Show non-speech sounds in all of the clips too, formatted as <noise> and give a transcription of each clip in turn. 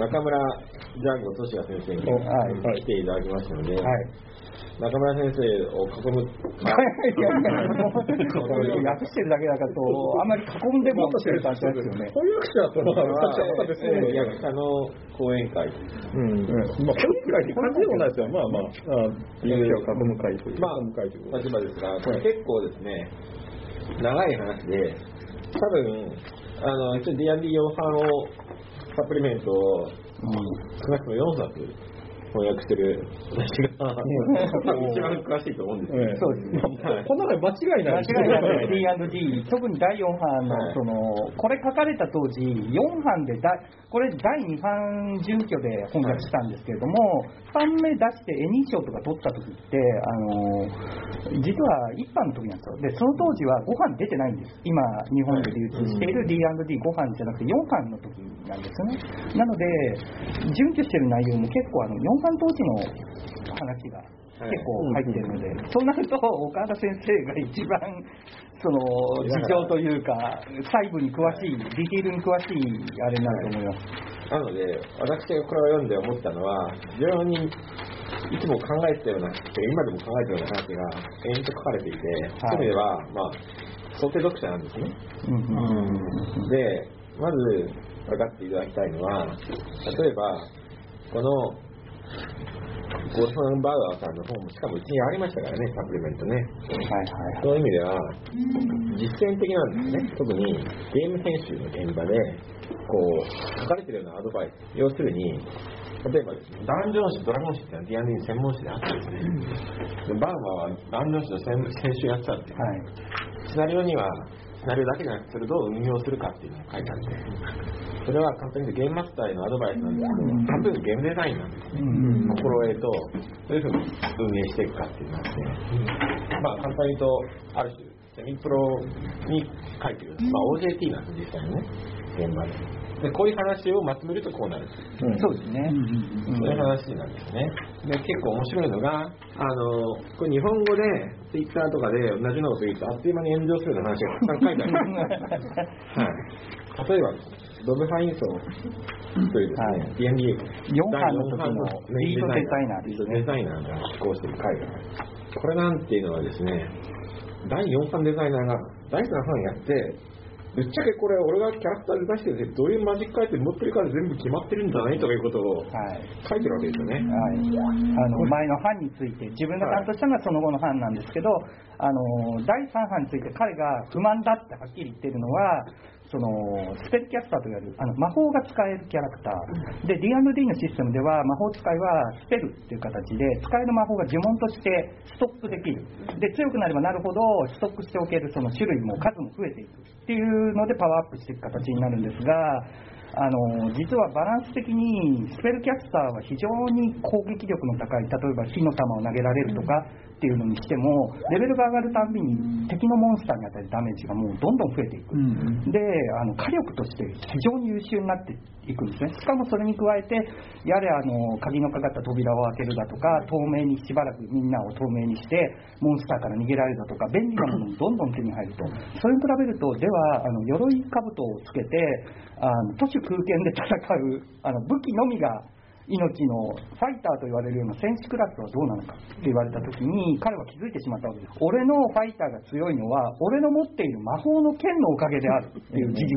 中村ジャンゴ俊也先生にはい来ていただきましたので、はい。中村先生を囲む、<laughs> いやいや、もう訳してるだけだからと、<laughs> あんまり囲んでもってる感じですよね。翻訳者はまた別えーに。役者の講演会、うん。まあ、今回って感じでもないですよ。まあまあ、あ人生を囲む会という。まあ立場ですが、これ結構ですね、長い話で、多分、あの、一応 D&D 用版を、サプリメントを少なくとも4冊翻訳してる私が、多 <laughs> 分一番詳しいと思うんですよ。ええそうですね。はいこの中で間違いない間違いなく D&D、特に第4版のはいその、これ書かれた当時、4版でだ、これ第2版準拠で翻訳したんですけれども、3版目出してエニー賞とか取った時って、あの、実は1版の時なんですよ。で、その当時は5版出てないんです。今、日本で流通している D&D5 版じゃなくて4版の時なんですよね。なので、準拠してる内容も結構あの、4版当時の話が結構入ってるので、そうなると岡田先生が一番その事情というか細部に詳しいディティールに詳しいあれになると思います。なので、私がこれを読んで思ったのは、非常にいつも考えてたような、今でも考えてるような話が延々と書かれていて、そうい。う意味では、まあ、想定読者なんですね。うんで、まず分かっていただきたいのは、例えば、この、ゴルファン・バウアーさんの本も、しかもうちにありましたからね、サプリメントね。はいはいそういう意味では、実践的なんですね。特にゲーム編集の現場で、こう、書かれてるようなアドバイス。要するに、例えばですね、ダンジョン誌、ドラゴン誌ってのは D&D に専門誌であってですね、でバーマーはダンジョン誌の専編集やってたんですよ。はいシナリオには、シナリオだけじゃなくて、それをどう運用するかっていうのが書いてあって、それは簡単に言うとゲームマスターへのアドバイスなんですけど、半分ゲームデザインなんですね。うん。心得と、どういうふうに運営していくかっていうのがあって、まあ簡単に言うと、ある種、セミプロに書いてる、まあ OJT なんです、実際にね、現場で。で、こういう話をまとめるとこうなる。うんそうですね。そういう話なんですね。で、結構面白いのが、あの、これ日本語で、ツイッターとかで同じようなこと言うと、あっという間に炎上するような話がたくさん書いてあります。<laughs> はい。例えば、ドブ・ファインソンというですね、はい D&D 4版の時のリードデザイナーですねデザイナーが寄稿している会があるこれなんていうのはですね、第4版デザイナーが第3版やって、ぶっちゃけこれ俺がキャラクターで出しててどういうマジックアイテム持ってるかで全部決まってるんじゃないとかいうことをはい書いてるわけですよね。はい、あの前の班について自分が担当したのはその後の班なんですけど、あの第3班について彼が不満だってはっきり言ってるのはそのスペルキャスターといわれるあの魔法が使えるキャラクター。で D&D のシステムでは魔法使いはスペルっていう形で使える魔法が呪文としてストックできる。で強くなればなるほどストックしておけるその種類も数も増えていくっていうのでパワーアップしていく形になるんですがあの実はバランス的にスペルキャスターは非常に攻撃力の高い。例えば火の玉を投げられるとかっていうのにしてもレベルが上がるたんびに敵のモンスターに与えるダメージがもうどんどん増えていく、であの火力として非常に優秀になっていくんですね。しかもそれに加えてやれあの鍵のかかった扉を開けるだとか透明にしばらくみんなを透明にしてモンスターから逃げられるだとか便利なものもどんどん手に入ると。それに比べるとではあの鎧兜をつけてあの都市空間で戦うあの武器のみが命のファイターと言われるような戦士クラスはどうなのかって言われた時に彼は気づいてしまったわけです。俺のファイターが強いのは俺の持っている魔法の剣のおかげであるっていう事実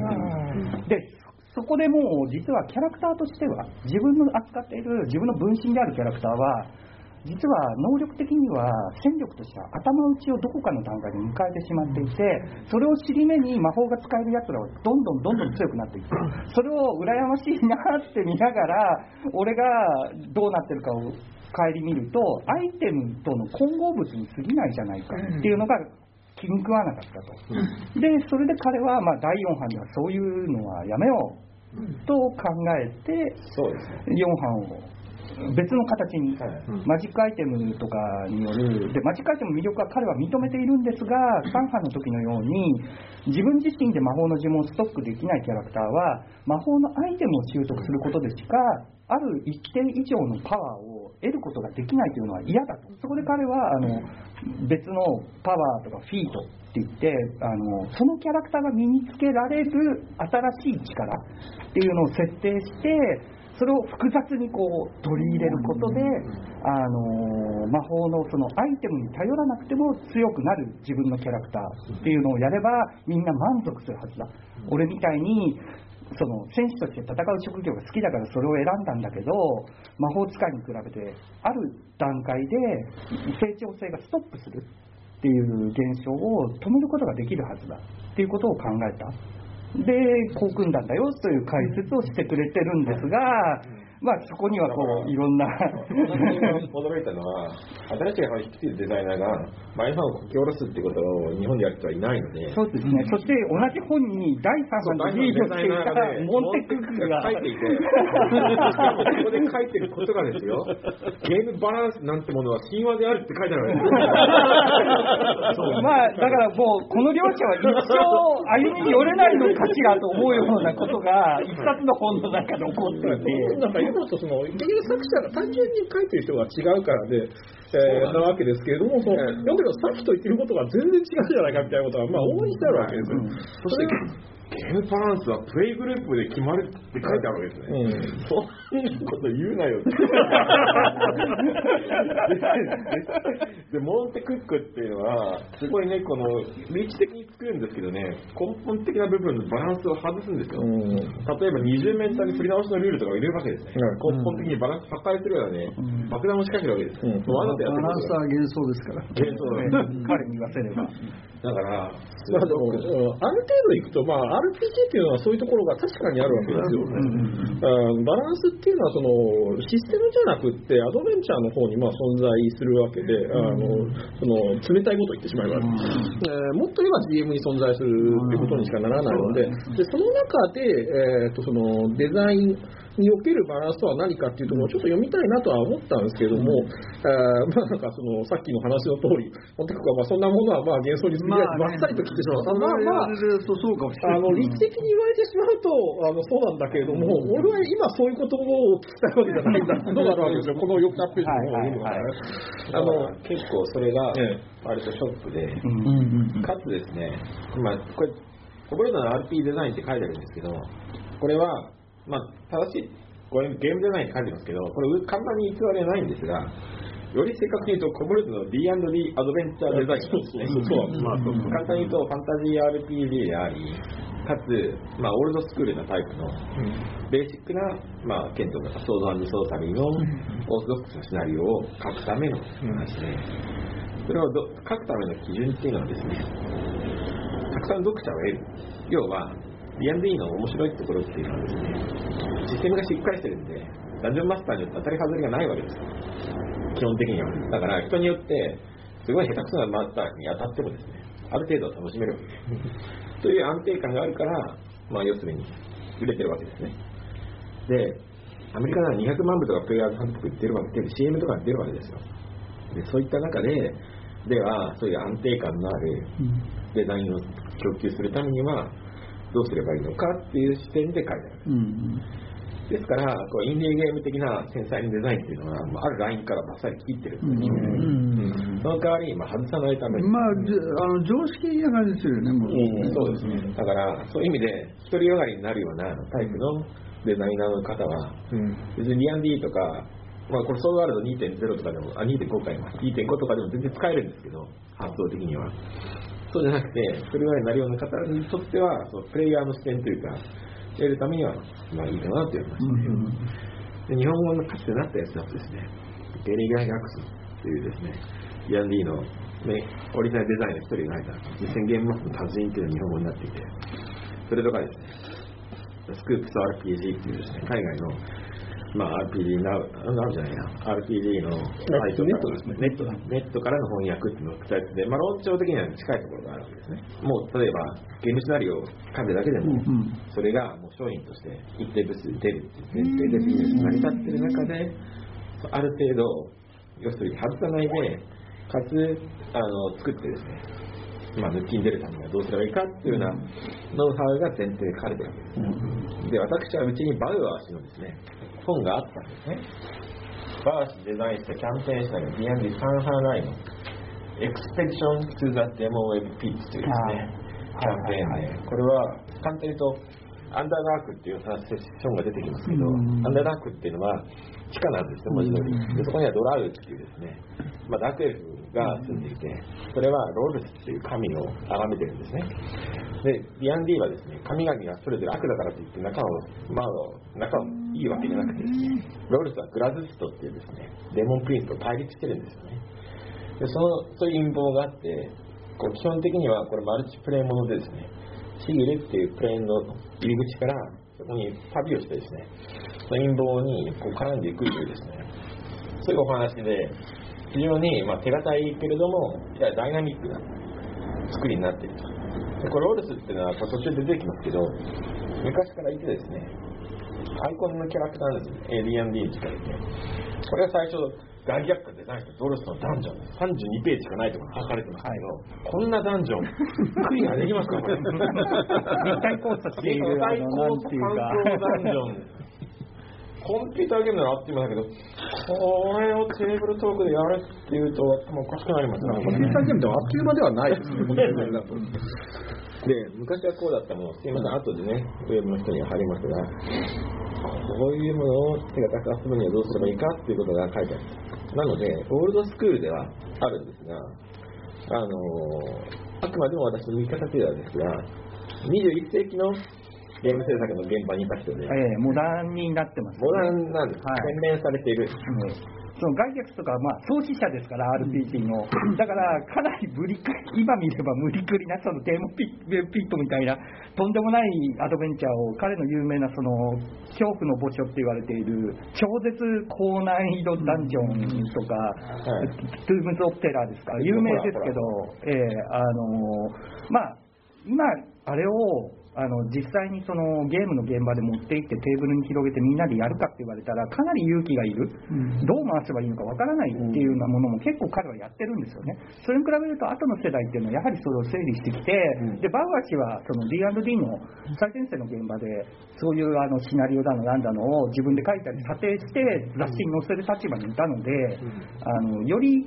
にでそこでもう実はキャラクターとしては自分の扱っている自分の分身であるキャラクターは実は能力的には戦力としては頭打ちをどこかの段階で迎えてしまっていてそれを尻目に魔法が使える奴らはどんどんどんどん強くなっていく。それを羨ましいなって見ながら俺がどうなってるかを顧みるとアイテムとの混合物に過ぎないじゃないかっていうのが気に食わなかったと。でそれで彼はまあ第4版ではそういうのはやめようと考えてそうですね。4版を別の形に、はい。マジックアイテムとかによるでマジックアイテムの魅力は彼は認めているんですが3版の時のように自分自身で魔法の呪文をストックできないキャラクターは魔法のアイテムを習得することでしかある一定以上のパワーを得ることができないというのは嫌だと。そこで彼はあの別のパワーとかフィートって言ってあのそのキャラクターが身につけられる新しい力っていうのを設定してそれを複雑にこう取り入れることで、あの魔法のそのアイテムに頼らなくても強くなる自分のキャラクターっていうのをやればみんな満足するはずだ。俺みたいにその戦士として戦う職業が好きだからそれを選んだんだけど魔法使いに比べてある段階で成長性がストップするっていう現象を止めることができるはずだっていうことを考えたでこう組んだんだよという解説をしてくれてるんですが、まあそこにはこういろんな。驚いたのは、新しい話来てるデザイナーが、前ファンをこき下ろすってことを日本でやる人はいないので、そうですね、そして同じ本に第3版でリードしていたモンテクックが書いていて、しかもここで書いてることがですよ、<laughs> ゲームバランスなんてものは神話であるって書いてあるわけですよ。<laughs> まあだからもうこの両者は一生歩みに寄れないのかしらと思うようなことが一冊の本の中で起こって <laughs> い。て。なんか言うとその結局作者が単純に書いてる人が違うからで、えーなわけですけれども、その読んでるとさっきと言ってることが全然違うじゃないかみたいなことは、まあ、往々にあるわけですよ。そして、ゲームバランスはプレイグループで決まるって書いてあるわけですね。うんそんなこと言うなよって。<laughs> で、モンテクックっていうのは、すごいね、この、理知的に作るんですけどね、根本的な部分のバランスを外すんですよ。うん。例えば20面体に振り直しのルールとかを入れるわけですね。うん根本的にバランス破壊するようなね、爆弾を仕掛けるわけです。うん。わざとやってるバランスは幻想ですから。幻想。彼に言わせれば。だから、まあある程度いくと、まあ、RPG っていうのはそういうところが確かにあるわけですよ。うんバランスっていうのはそのシステムじゃなくってアドベンチャーの方にまあ存在するわけで、あのその冷たいことを言ってしまいます、えーもっと言えば GM に存在するってことにしかならないので、でその中で、えー、とそのデザインにおけるバランスとは何かっていうところをちょっと読みたいなとは思ったんですけれども、えー <laughs> まあなんかそのさっきの話の通り、モテクはまあそんなものはまあ幻想に過ぎない、っさりと切ってしまう。まあまあ。あの理知的に言われてしまうとあのそうなんだけれども、俺は今そういうことを聞きたいわけじゃないんだっていうのがあるわけですよ、この4日ページの方。あの結構それがええ割とショックで、うんうんうんかつですね、まあ、これ、コブレードの RP デザインって書いてあるんですけど、これは、まあ、正しい、これゲームデザインって書いてますけど、これ、簡単に偽りはないんですが、より正確に言うと、コブレードの D&D アドベンチャーデザインですね。そうまあ簡単に言うと、ファンタジー RPG であり、かつ、まあ、オールドスクールなタイプの、ベーシックな、まあ、剣とかソードソーサリーのオーソドックスなシナリオを書くための話で、それをど書くための基準っていうのはですね、たくさん読者を得る。要は、D&D の面白いところっていうのはですね、システムがしっかりしてるんで、ダンジョンマスターによって当たり外れがないわけですよ。基本的には。だから人によって、すごい下手くそなマスターに当たってもですね、ある程度は楽しめるわけです。という安定感があるから、まあ要するに、売れてるわけですね。で、アメリカなら200万部とかプレイヤーズハンドブック出るわけで、CM とか出るわけですよ。で、そういった中で、では、そういう安定感のあるデザインを供給するためには、どうすればいいのかっていう視点で書いてある。うんですから、こうインディーゲーム的な繊細なデザインっていうのは、あるラインからバッサリ切ってるんですよね。うんその代わりに、まあ、外さないために。まあ、じあの常識な感じですよね、もう。そうですね。だから、そういう意味で、独りよがりになるようなタイプのデザイナーの方は、別に D&D とか、まあ、これソードワールド2.0とかでも、あ、2.5回も、2.5とかでも全然使えるんですけど、発想的には。そうじゃなくて、独りよがりになるような方にとっては、そのプレイヤーの視点というか、得るためには、まあいいかなと思いましたね。で日本語のかつてなったやつだとですね、ゲリガイ・ガクスというですね、D&D の、ね、オリジナルデザインの一人が書いた実践ゲームマップの達人っていうのが日本語になっていて、それとかですね、スクープス RPG っていうですね、海外の、まあ RPG なう、なうじゃないな、RPG のサイトネットですねネットだ。ネットからの翻訳っていうのを伝えてて、まあ、論調的には近いところがあるわけですね。もう、例えば、ゲームシナリオを書くだけでも、それがもう商品として一定部数出るっていう前提でビジネスが成り立ってる中で、ある程度、要するに外さないで、かつ、あの、作ってですね、まあ、抜きに出るためにはどうすればいいかっていうようなノウハウが前提で書かれてるわけです。で、私はうちにバウアー氏のですね、本があったんですね。バー氏デザインしたキャンペーンしたのが D&D サンハーライの Expedition to the Demo Web Pitch というですね、キャンペーンで、これは簡単に言うと、アンダーダークっていうセッションが出てきますけど、アンダーダークっていうのは地下なんですよ、文字通り。でそこにはドラウっていうですね、まあ、ダークエルフが住んでいて、それはロールスっていう神を崇めてるんですね。で、D&D はですね、神々がそれぞれ悪だからといって仲を、まあ、仲をいいわけじゃなくてですね、ロールスはグラズストっていうですね、デーモンプリンスと対立してるんですよね。でそのそういう陰謀があってこう基本的にはこれマルチプレイものでですねシグレっていうプレーンの入り口からそこに旅をしてですねその陰謀にこう絡んでいくというですねそういうお話で非常にまあ手堅いけれどもいやダイナミックな作りになっているとでこれオルスっていうのは途中で出てきますけど昔からいてですねアイコンのキャラクターですね。AD&D に近いて。これは最初ガンギャックデザインしたドルスのダンジョン。です32ページしかないところに書かれてますけど、こんなダンジョンクリアできますかこれ。立体交差していうか。環境ダンジョン。コンピューターゲームならあってもだけどこれをテーブルトークでやるっていうと頭おかしくなりますね。まあ実際ゲームではあっという間ではないですね。<laughs> で昔はこうだったものすいません。後でねウェブの人には貼りますがこういうものを手が高く遊ぶにはどうすればいいかっていうことが書いてある。なのでオールドスクールではあるんですがあのあくまでも私の見方ではですが21世紀のゲーム制作の現場にいた人でええモダンになってます、モダンなんです、はい。洗練されている。うんその外逆とか、まあ、創始者ですから、RPG の。だから、かなり無理くり、今見れば無理くりな、そのデーモピッピットみたいな、とんでもないアドベンチャーを、彼の有名な、その、恐怖の墓所って言われている、超絶高難易度ダンジョンとか、はいトゥームズ・オブ・テラーですか？ら、有名ですけど、ええあのまあ、今、あれを、あの実際にそのゲームの現場で持って行ってテーブルに広げてみんなでやるかって言われたらかなり勇気がいる、どう回せばいいのかわからないっていうようなものも結構彼はやってるんですよね。それに比べると後の世代っていうのはやはりそれを整理してきて、でバウアー氏はその D&D の最前線の現場でそういうあのシナリオだのなんだのを自分で書いたり査定して雑誌に載せる立場にいたので、あのより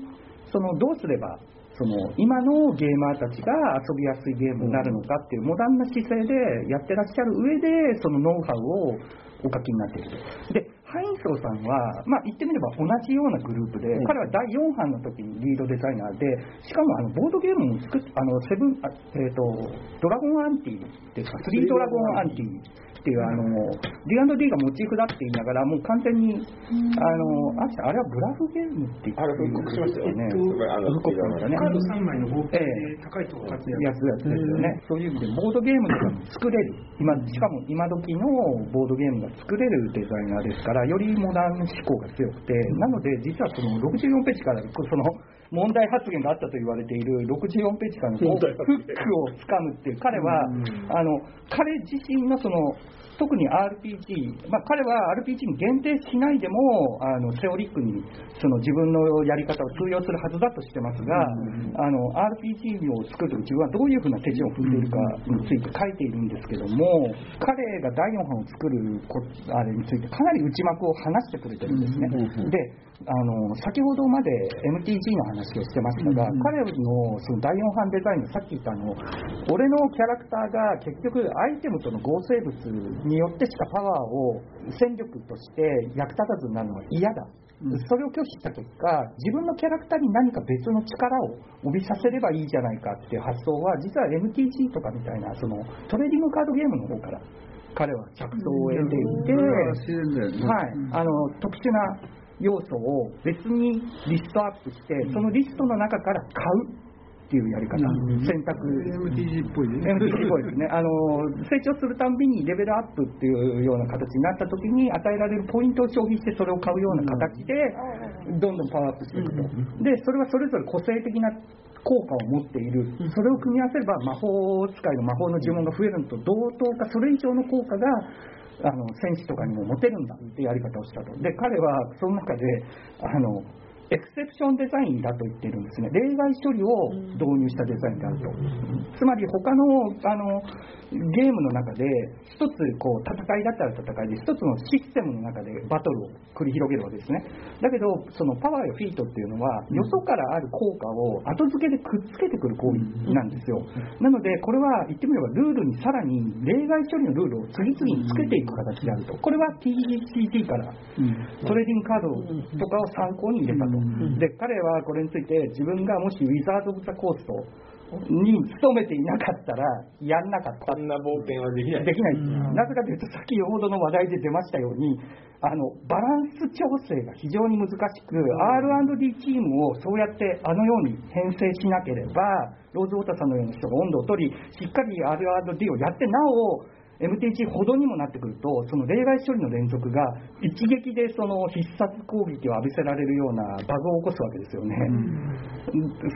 そのどうすればその今のゲーマーたちが遊びやすいゲームになるのかっていうモダンな姿勢でやってらっしゃる上でそのノウハウをお書きになっていると。でハインソーさんは、まあ、言ってみれば同じようなグループで、彼は第4版の時にリードデザイナーで、しかもあのボードゲームも作っあのセブンあ、えー、とドラゴンアンティですか、スリードラゴンアンティっていうあの D&D がモチーフだって言いながら、もう完全に、あのああれはグラフゲームって言ってあれ復刻しましたよね。復刻しましたね。カード3枚の合計高いとこ勝つやつやつですよね。そういう意味で、ボードゲームとかも作れる。今、しかも今時のボードゲームが作れるデザイナーですから、よりモダン思考が強くて、なので、実はその64ページから、その問題発言があったと言われている64ページからのフックをつかむっていう、彼は、あの、彼自身のその、特に RPG、まあ、彼は RPG に限定しないでもあのセオリックにその自分のやり方を通用するはずだとしてますが、あの RPG を作る自分はどういうふうな手順を踏んでいるかについて書いているんですけども彼が第4版を作るこあれについてかなり内幕を話してくれてるんですね。であの先ほどまで MTG の話をしてましたが、彼のその第4版デザインのさっき言ったあの俺のキャラクターが結局アイテムとの合成物によってしかパワーを戦力として役立たずになるのは嫌だ。それを拒否した結果、自分のキャラクターに何か別の力を帯びさせればいいじゃないかっていう発想は、実は MTG とかみたいなそのトレーディングカードゲームの方から彼は着想を得ていて。はい、あの特殊な要素を別にリストアップして、そのリストの中から買うっていうやり方、選択。MTG っぽいね。MTG っぽいですね。あの成長するたんびにレベルアップっていうような形になった時に与えられるポイントを消費してそれを買うような形でどんどんパワーアップしていくと。でそれはそれぞれ個性的な効果を持っている。それを組み合わせれば魔法使いの魔法の呪文が増えるのと同等かそれ以上の効果があの選手とかにもモテるんだっていうやり方をしたと。で彼はその中であのエクセプションデザインだと言ってるんですね。例外処理を導入したデザインであると。つまり他のあのゲームの中で一つこう戦いだったら戦いで一つのシステムの中でバトルを繰り広げるわけですね。だけどそのパワーやフィートっていうのはよそからある効果を後付けでくっつけてくる行為なんですよ。なのでこれは言ってみればルールにさらに例外処理のルールを次々につけていく形であると。これは TGCT からトレーディングカードとかを参考に入れたと。で、彼はこれについて自分がもしウィザード・オブ・ザ・コーストに勤めていなかったらやんなかった。こんな冒険はできない。できない、なぜかというと、先ほどの話題で出ましたように、あのバランス調整が非常に難しく、R&D チームをそうやってあのように編成しなければ、ローズ・ウォーターさんのような人が温度を取り、しっかり R&D をやって、なお、MTG ほどにもなってくると、その例外処理の連続が一撃でその必殺攻撃を浴びせられるようなバグを起こすわけですよね。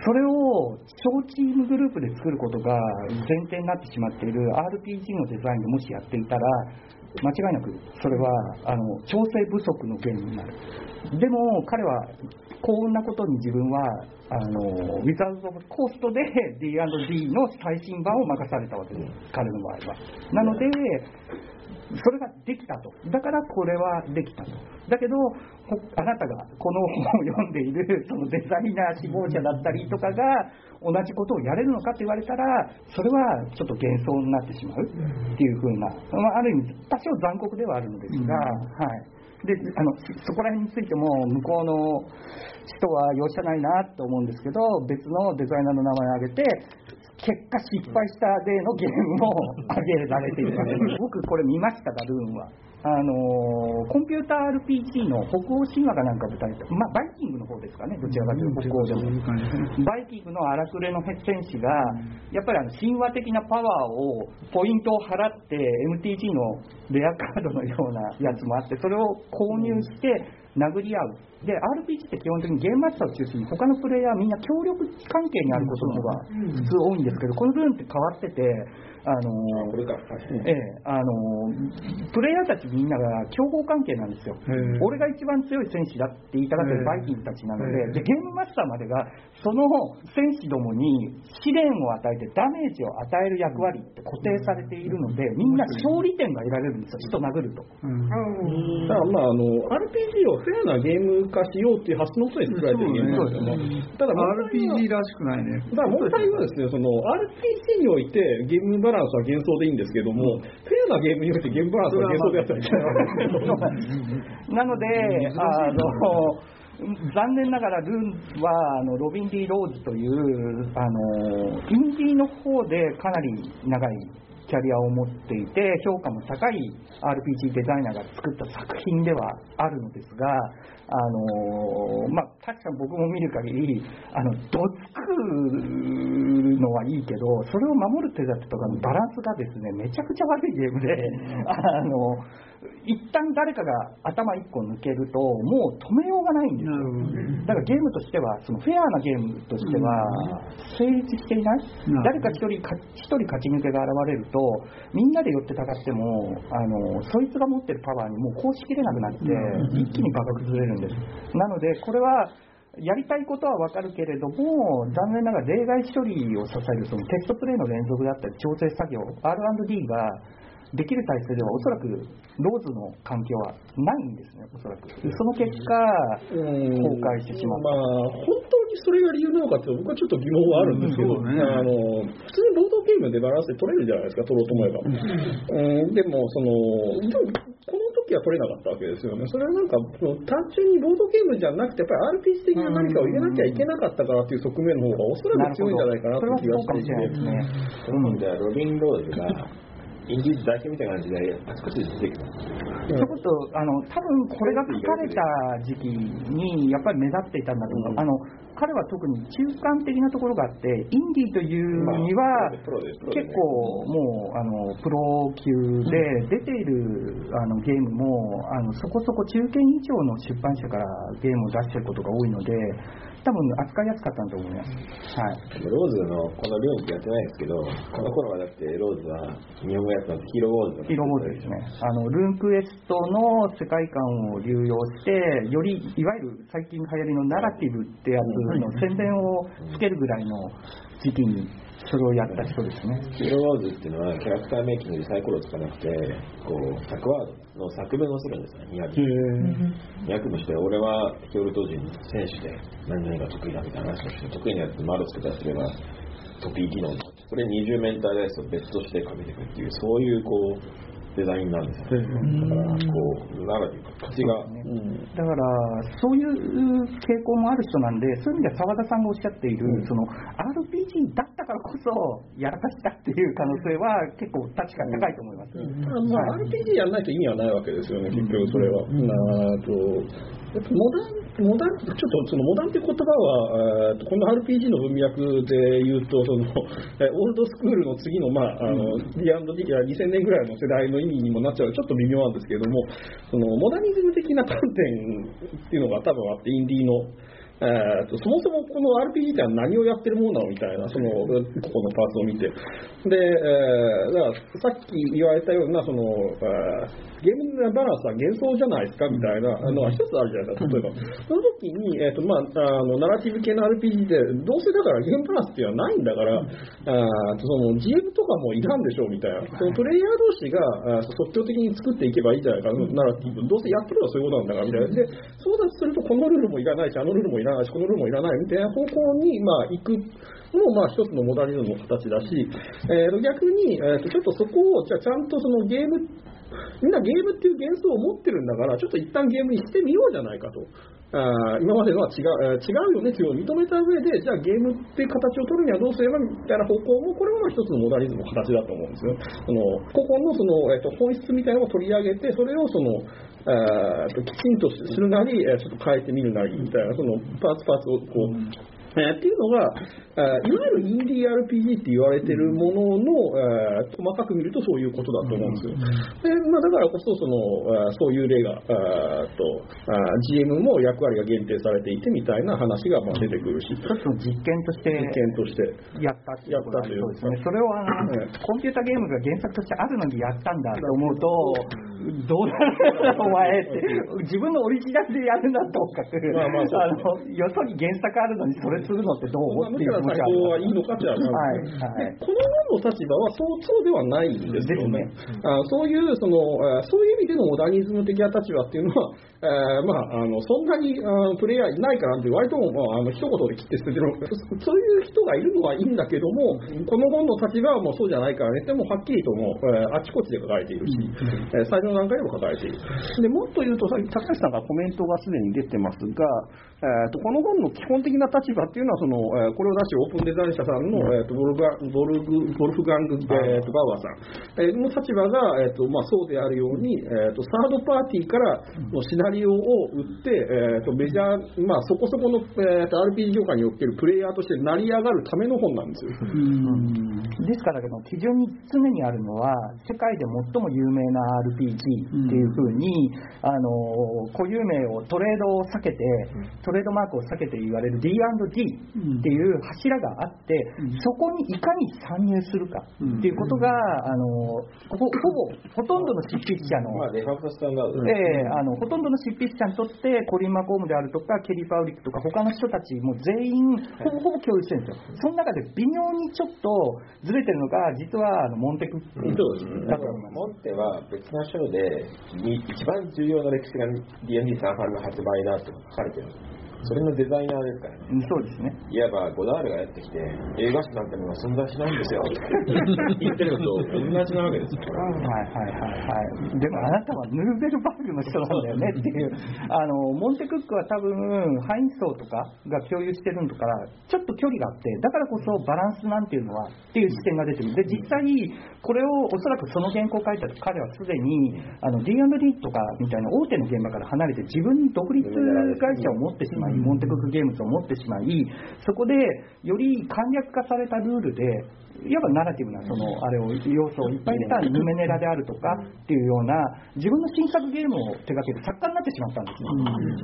それを小チームグループで作ることが前提になってしまっている RPG のデザインでもしやっていたら、間違いなくそれはあの調整不足の原因になる。でも彼は幸運なことに自分はあのウィザーズ・オブ・コーストで D&D の最新版を任されたわけです、彼の場合は。なので、それができたと。だからこれはできたと。だけど、あなたがこの本を読んでいるそのデザイナー志望者だったりとかが同じことをやれるのかって言われたら、それはちょっと幻想になってしまうっていうふうな、まあ、ある意味、多少残酷ではあるのですが、はい。であのそこら辺についても向こうの人は容赦ないなと思うんですけど別のデザイナーの名前を挙げて結果失敗した例のゲームも <laughs> 挙げられているわけです。僕これ見ましたかルーンはあのコンピューター RPG の北欧神話かなんか舞台で、まあ、バイキングの方ですかねどちらかというと北欧でも。バイキングの荒くれの戦士がやっぱりあの神話的なパワーをポイントを払って MTG のレアカードのようなやつもあってそれを購入して殴り合うで RPG って基本的にゲームマスターを中心に他のプレイヤーはみんな協力関係にあることの方が普通多いんですけどこのルーンって変わっててあの。ええ、あのプレイヤーたちみんなが競合関係なんですよ、俺が一番強い戦士だって言いたがってるバイキングたちなのでで、ゲームマスターまでがその戦士どもに試練を与えてダメージを与える役割って固定されているので、みんな勝利点が得られるんですよ、人殴ると。だからまああの RPG をフェアなゲーム化しようっていう発想のもとに作られてるゲームなんですよね。ただ RPG らしくないね。だから問題はですね、その RPG においてゲームバランスは幻想でいいんですけども、フェアなゲームにおいてゲームバランスは幻想でやったらいけない。なので、あの残念ながらルーンはあのロビン・ディ・ローズというあのインディーの方でかなり長いキャリアを持っていて評価も高い RPG デザイナーが作った作品ではあるのですが、あのまあ、確かに僕も見る限りあのどつくのはいいけどそれを守る手立てとかのバランスがですねめちゃくちゃ悪いゲームで、あの一旦誰かが頭1個抜けるともう止めようがないんですよ。だからゲームとしてはそのフェアなゲームとしては成立してい？ない誰か一人か一人勝ち抜けが現れるとみんなで寄ってたかってもあのそいつが持ってるパワーにもうこうしきれなくなって一気に場が崩れるんです。なのでこれはやりたいことはわかるけれども、残念ながら例外処理を支えるそのテストプレイの連続だったり、調整作業、R&D ができる体制ではおそらくローズの環境はないんですね、おそらく。その結果、崩壊してしまった。まあ、本当にそれが理由なのかって僕はちょっと疑問はあるんですけど、うんねあの普通にボードゲームでバランスで取れるじゃないですか、取ろうと思えば。うん、でも、その、でもこの時は取れなかったわけですよね。それはなんか、単純にボードゲームじゃなくて、やっぱり RPG 的な何かを入れなきゃいけなかったからっていう側面の方がおそらく強いんじゃないかなそれはって気がしていて。ね。そのではロビン・ローズがインディーズ代表みたいな感じであちこちで出てきます。ということあの多分これが書かれた時期にやっぱり目立っていたんだと思う、うん。あの彼は特に中間的なところがあってインディーというには結構もうあのプロ級で出ているあのゲームもあのそこそこ中堅以上の出版社からゲームを出していることが多いので多分扱いやすかったんだと思います。はい。ローズのこのルーンってやってないですけど、この頃はだってローズは日本語ややつなんてヒーローウォーズヒーローモードですね。あの、ルーンクエストの世界観を流用して、より、いわゆる最近流行りのナラティブってやつの宣伝をつけるぐらいの時期に、それをやった人ですね。ヒーローウォーズっていうのはキャラクターメイキングでサイコロをつかなくてこう作ワードの作文をするんですね。200 200もして俺はヒョルト人の選手で何々が得意だみたいな話をして得意なやつで丸をつけたりすればトピー機能になってそれ20メンタルダイスを別としてかけていくっていうそういうこうデザインなんですよ。ねだからこうナラティブ価値がだから、そういう傾向もある人なんで、そういう意味では澤田さんがおっしゃっている、その RPG だったからこそやらかしたっていう可能性は結構確かに高いと思います。ただまあ RPG やらないと意味はないわけですよね、結局それは。なあとやっぱモダン、モダン、ちょっとそのモダンっていう言葉は、えーとこの RPG の文脈で言うと、そのえーオールドスクールの次の、まあ、あの、D&D や2000年ぐらいの世代の意味にもなっちゃうちょっと微妙なんですけれども、そのモダニズム的な観点っていうのが多分あって、インディーの。えーとそもそもこの RPG って何をやってるものなのみたいな、そのここのパーツを見て。で、えーだからさっき言われたような、その、えーゲームのバランスは幻想じゃないですかみたいなのが一つあるじゃないですか、例えば。その時に、えーとまあ、あのナラティブ系の RPG で、どうせだからゲームバランスっていうのはないんだから、あーその GM とかもいらんでしょうみたいな。そのプレイヤー同士が即興的に作っていけばいいじゃないか、ナラティブ。どうせやってるのはそういうことなんだからみたいな。で、そうだとすると、このルールもいらないし、あのルールもいらないし、このルールもいらないみたいな方向に、まあ、行くのも、まあ、一つのモダニズムの形だし、えー逆に、えーとちょっとそこを、じゃちゃんとそのゲーム、みんなゲームっていう幻想を持ってるんだから、ちょっと一旦ゲームにしてみようじゃないかと。あ今までのは違うえ違うよねっていうのを認めた上で、じゃあゲームっていう形を取るにはどうすればみたいな方向も、これも一つのモダニズムの形だと思うんですよ。その個々のその、えーと本質みたいなのを取り上げて、それをその、えーときちんとするなり、ちょっと変えてみるなりみたいな、そのパーツパーツをこう、えーっていうのが、えーいわゆるインディー RPG って言われてるものの、えー細かく見るとそういうことだと思うんですよ。でまあ、だからこそその、えーそういう例が、えーとあー GM も役割が限定されていてみたいな話がまあ出てくるし、一つの実験として実験として。やったっていうことですね。それをコンピューターゲームが原作としてあるのにやったんだと思うと、どうなるんだお前って、自分のオリジナルでやるんだとかく、まあまああの、よそに原作あるのにそれするのってどうまあ、っていう気持ちむしろ最高はいいのかってははいはい。でこの本の立場はそうそうではないんですよね。あそういうそのあそういう意味でのモダニズム的な立場っていうのは、えーまあ、あのそんなにあプレイヤーいないからって割とも、まあ、あの一言で切って捨ててるそそういう人がいるのはいいんだけどもこの本の立場はもうそうじゃないからね。でもはっきりともう、えーあちこちで書かれているし、えー最初の段階でも書かれている。でもっと言うと、さっき高橋さんがコメントがすでに出てますが、えーとこの本の基本的な立場っていうのはその、えーこれを出してるオープンデザイン社さんの、えーとボルガボルグボルフガング、えーとバウアーさん、えーの立場が、えーとまあ、そうであるように、えーとサードパーティーからのシナリオを売って、えーとメジャー、まあ、そこそこの、えーと RPG 業界におけるプレイヤーとして成り上がるための本なんですよ。ですから、基準に常にあるのは、世界で最も有名な RPG っていうふうに、あの固有名をトレードを避けて、トレードマークを避けて言われる D&D っていう柱があって、そこにいかに参入するかっていうことが、あのほほぼほとんどの執筆者のまあデファクトスタンダードええあのほとんどの執筆者にとってコリン・マコームであるとかケリー・パウリックとか他の人たちも全員ほぼほぼ共有してる。んですよその中で微妙にちょっとずれてるのが実はあのモンテクだと思いますモンテは別の章で一番重要な歴史が D&D サーファンの発売だと書かれてるんです。それのデザイナーですからね。うんそうですね。いわばゴダールがやってきて映画史なんてものは存在しないんですよ。っ <laughs> て言ってるのと同じなわけですよ。はいはいはいはい。でもあなたはヌーベルバーグの人なんだよね。っていう。あのモンテクックは多分ハインソーとかが共有してるのとからちょっと距離があってだからこそバランスなんていうのはっていう視点が出てる。で実際これをおそらくその原稿を書いた彼はすでにあの D&D とかみたいな大手の現場から離れて自分に独立会社を持ってしまいモンテクックゲームズを持ってしまいそこでより簡略化されたルールでいわばナラティブなそのあれを要素をいっぱい入れたヌメネラであるとかっていうような自分の新作ゲームを手掛ける作家になってしまったんですね、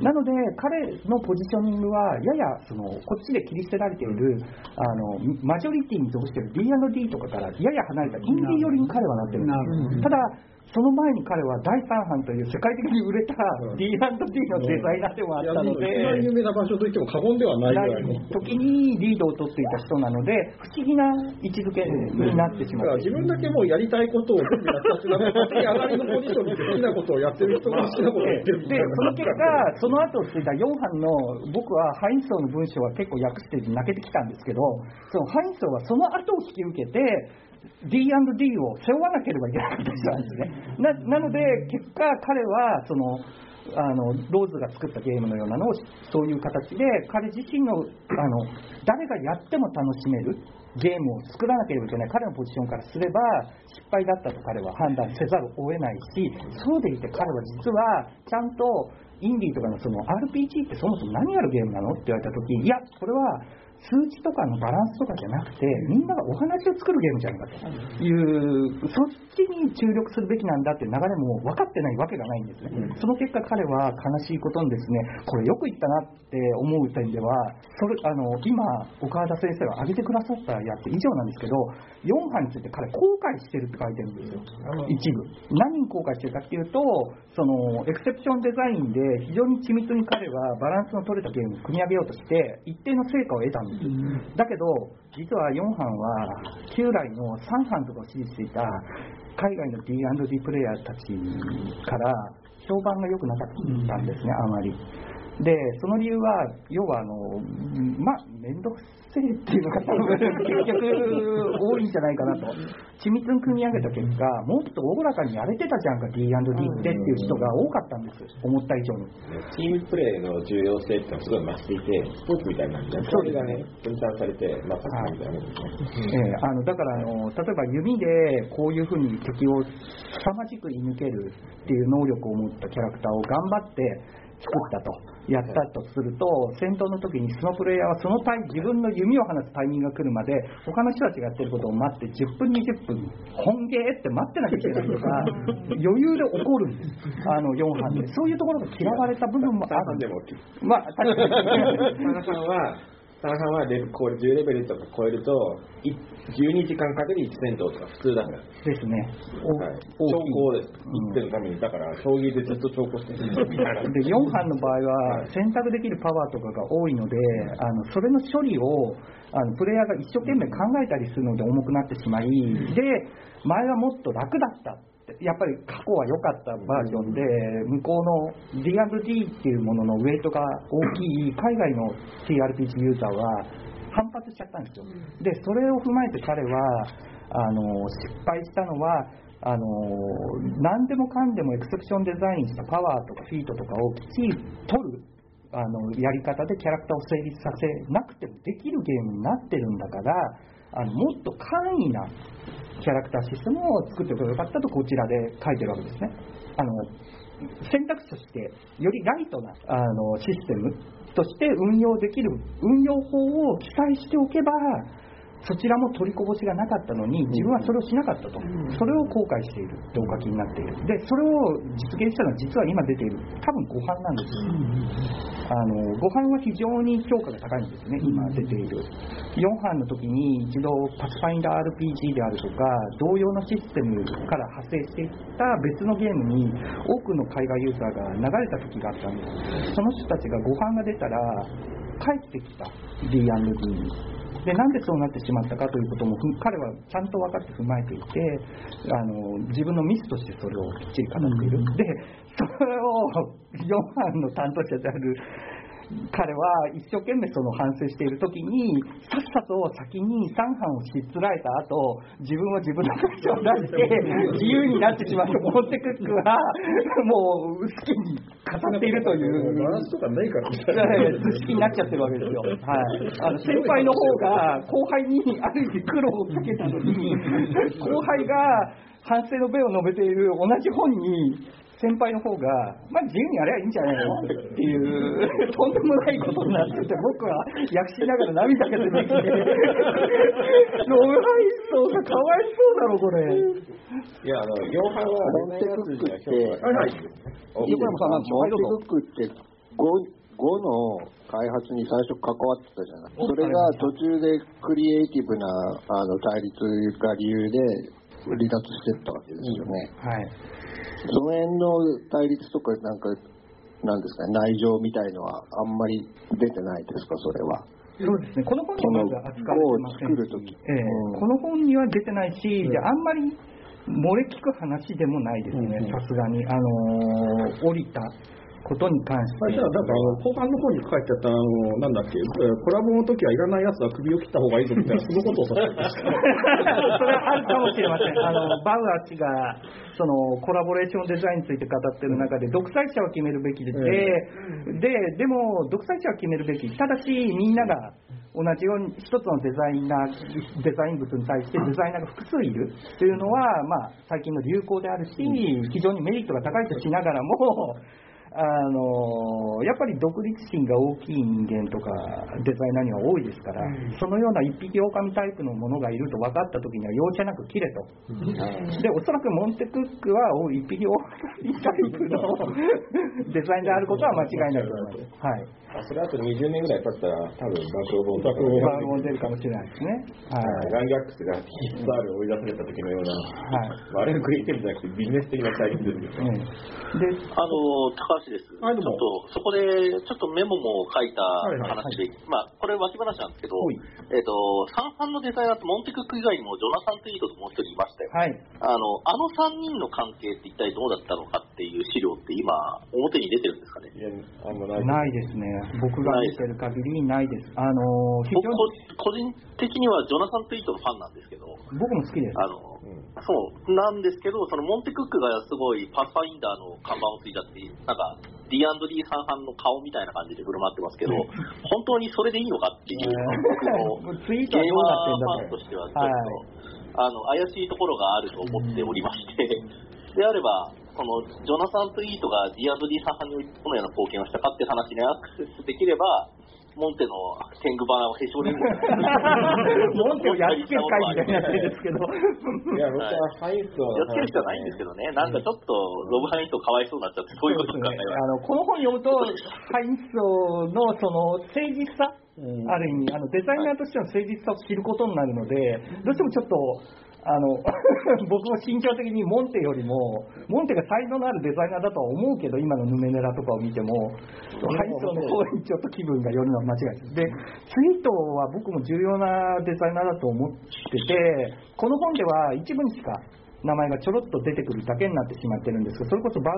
なので彼のポジショニングはややそのこっちで切り捨てられているあのマジョリティに属している D&D とかからやや離れたインディー寄りに彼はなってるんです。ただその前に彼は第三版という世界的に売れた D&D のデザイナーでもあったので、一番有名な場所といっても過言ではないぐらいの。時にリードを取っていた人なので、不思議な位置づけになってしまう。だから自分だけもうやりたいことをやったって上がりのポジションに好きなことをやってる人が好きなことを言ってるみたいで、な。その結果、その後ついた4版の、僕はハインソーの文章は結構訳して泣けてきたんですけど、そのハインソーはその後を引き受けて、D&D を背負わなければいけなかった人なんですね。ななので、結果、彼はそのあのローズが作ったゲームのようなのをそういう形で彼自身のあの誰がやっても楽しめるゲームを作らなければいけない彼のポジションからすれば失敗だったと彼は判断せざるを得ないしそうでいて彼は実はちゃんとインディーとかのその RPG ってそもそも何やるゲームなのって言われた時いやこれは数値とかのバランスとかじゃなくてみんながお話を作るゲームじゃないかというそっちに注力するべきなんだっていう流れも分かってないわけがないんですね、その結果彼は悲しいことにですね。これよく言ったなって思う点ではそれあの今岡田先生が挙げてくださったやつ以上なんですけど4版について彼後悔してるって書いてるんですよ。一部。何に後悔してるかっていうとそのエクセプションデザインで非常に緻密に彼はバランスの取れたゲームを組み上げようとして一定の成果を得たんですだけど実は4班は旧来の3班とかを支持していた海外の D&D プレイヤーたちから評判が良くなかったんですね、あまり。で、その理由は、要はあの、まあ、面倒くせえっていうのが多分結局多いんじゃないかなと。緻密に組み上げた結果、もっとおおらかにやれてたじゃんか、D&D ってっていう人が多かったんです、思った以上に。チームプレーの重要性っていうのはすごい増していて、スポーツみたいなんで、それがね、分散されて、まあ、さっきみたいなもんですね。ええあのだからあの、例えば弓でこういうふうに敵を凄まじく射抜けるっていう能力を持ったキャラクターを頑張って作ったと、やったとすると、戦闘の時にそのプレイヤーはそのタイ自分の弓を放つタイミングが来るまで、他の人たちがやってることを待って、10分、20分、本ゲーって待ってなきゃいけないとか、<laughs> 余裕で起こるんです、あの4班で。そういうところが嫌われた部分もあるんででも起きる。まあ、確かに。田中さんは、田中さんはレベこれ10レベルとか超えると、い12時間かけて1戦闘とか普通だから。ですね。おはい、大兆候です。1点のために、だから、将棋でずっと兆候してるみたいな。<laughs> で4班の場合は選択できるパワーとかが多いのであのそれの処理をあのプレイヤーが一生懸命考えたりするので重くなってしまいで前はもっと楽だったってやっぱり過去は良かったバージョンで向こうの D&D っていうもののウェイトが大きい海外の TRPG ユーザーは反発しちゃったんですよでそれを踏まえて彼はあの失敗したのはあの何でもかんでもエクセプションデザインしたパワーとかフィートとかをきっちり取るあのやり方でキャラクターを成立させなくてもできるゲームになってるんだからあのもっと簡易なキャラクターシステムを作っておけばよかったとこちらで書いてるわけですね。あの選択肢としてよりライトなあのシステムとして運用できる運用法を記載しておけばそちらも取りこぼしがなかったのに自分はそれをしなかったと、それを後悔しているってお書きになっている。でそれを実現したのは実は今出ている多分5版なんですよ、あの5版は非常に評価が高いんですね今出ている。4版の時に一度パスファインダー RPG であるとか同様のシステムから派生していった別のゲームに多くの海外ユーザーが流れた時があったんです。その人たちが5版が出たら帰ってきた。D&D にでなんでそうなってしまったかということもふ彼はちゃんと分かって踏まえていてあの自分のミスとしてそれをきっちり語っている、でそれを4班の担当者である彼は一生懸命その反省している時にさっさと先に3班をしつらえた後自分は自分の会社を出して自由になってしまったモンテクックはもう好きに語っているというバランスとかないから。図式になっちゃってるわけですよ。はい。あの先輩の方が後輩にある意味苦労をかけたのに、後輩が反省の弁を述べている同じ本に、先輩の方が、まあ自由にやればいいんじゃないの？っていう、とんでもないことになってて、僕は訳しながら涙が出てきて、ノブハイソーがかわいそうだろ、これ。いや、あの、ヨハンはモンテクックって、横山さんモンテクックって5、5の開発に最初関わってたじゃない。それが途中でクリエイティブなあの対立が理由で離脱してったわけですよね。はい。その辺の対立とかなんか、なんですかね、内情みたいのはあんまり出てないですか、それは。そうですね、この本には扱われてませんこのええ。うん。この本には出てないし、であんまり漏れ聞く話でもないですね、さすがに、あのー降りたことに関して。あじゃあ、なんかあの後半の方に書いてあった、あのなんだっけ、えーコラボの時はいらないやつは首を切った方がいいぞみたいな、そのことをました。それはあるかもしれません。あの、バウアー氏が、その、コラボレーションデザインについて語ってる中で、独裁者を決めるべきで、で、でも、独裁者は決めるべき。ただし、みんなが、同じように一つのデザイナー、デザイン物に対してデザイナーが複数いるというのは、まあ、最近の流行であるし、非常にメリットが高いとしながらも、あのやっぱり独立心が大きい人間とかデザイナーには多いですから、そのような一匹狼タイプのものがいると分かった時には容赦なく切れと、でおそらくモンテクックはお一匹狼タイプのデザインであることは間違いないと思います。はい。あそれあと20年ぐらい経ったら、多分暴露本と出るかもしれないですね。はい。ガンギャックスが TSR を追い出された時のような、はい。まああれはクリエイティブじゃなくてビジネス的な対立ですよね。うん。であの、高橋です。ちょっと、そこで、ちょっとメモも書いたはいはい話で、まあ、これ脇話なんですけどえっ、と、三班のデザイナーとモンテクック以外にもジョナサン・トゥイートともう一人いましたよ。はいあの、あの三人の関係って一体どうだったのかっていう資料って今、表に出てるんですかね。いや、あんまない。ですね、僕が見てる限りないです。あの非僕常に個人的にはジョナサン・トゥイートのファンなんですけど、僕も好きです。あの、そう、なんですけど、そのモンテクックがすごいパスファインダーの看板をついちゃって、なんか D&D 三班の顔みたいな感じで振る舞ってますけど、本当にそれでいいのかっていう、僕のゲーマーファンとしては。ちょっと、はいあの怪しいところがあると思っておりまして、であれば、そのジョナサン・トゥイートが D&D 三班にどのような貢献をしたかっていう話にアクセスできれば、モンテの天狗花をへし折れる <laughs> モンテをやっつける会みたいになってるんですけど。いや、僕はハイスを。やっつける必要はないんですけどね、なんかちょっとロブハインとかわいそうになっちゃって、そういうことを考えます。あのこの本読むと、ハインソのその誠実さ、ある意味あの、デザイナーとしての誠実さを知ることになるので、どうしてもちょっと、あの <laughs> 僕も心情的にモンテよりも、モンテが才能のあるデザイナーだとは思うけど、今のヌメネラとかを見ても、ハインソの方にちょっと気分が寄るのは間違いです。で、ツイートは僕も重要なデザイナーだと思ってて、この本では一部にしか名前がちょろっと出てくるだけになってしまってるんですが、それこそバウ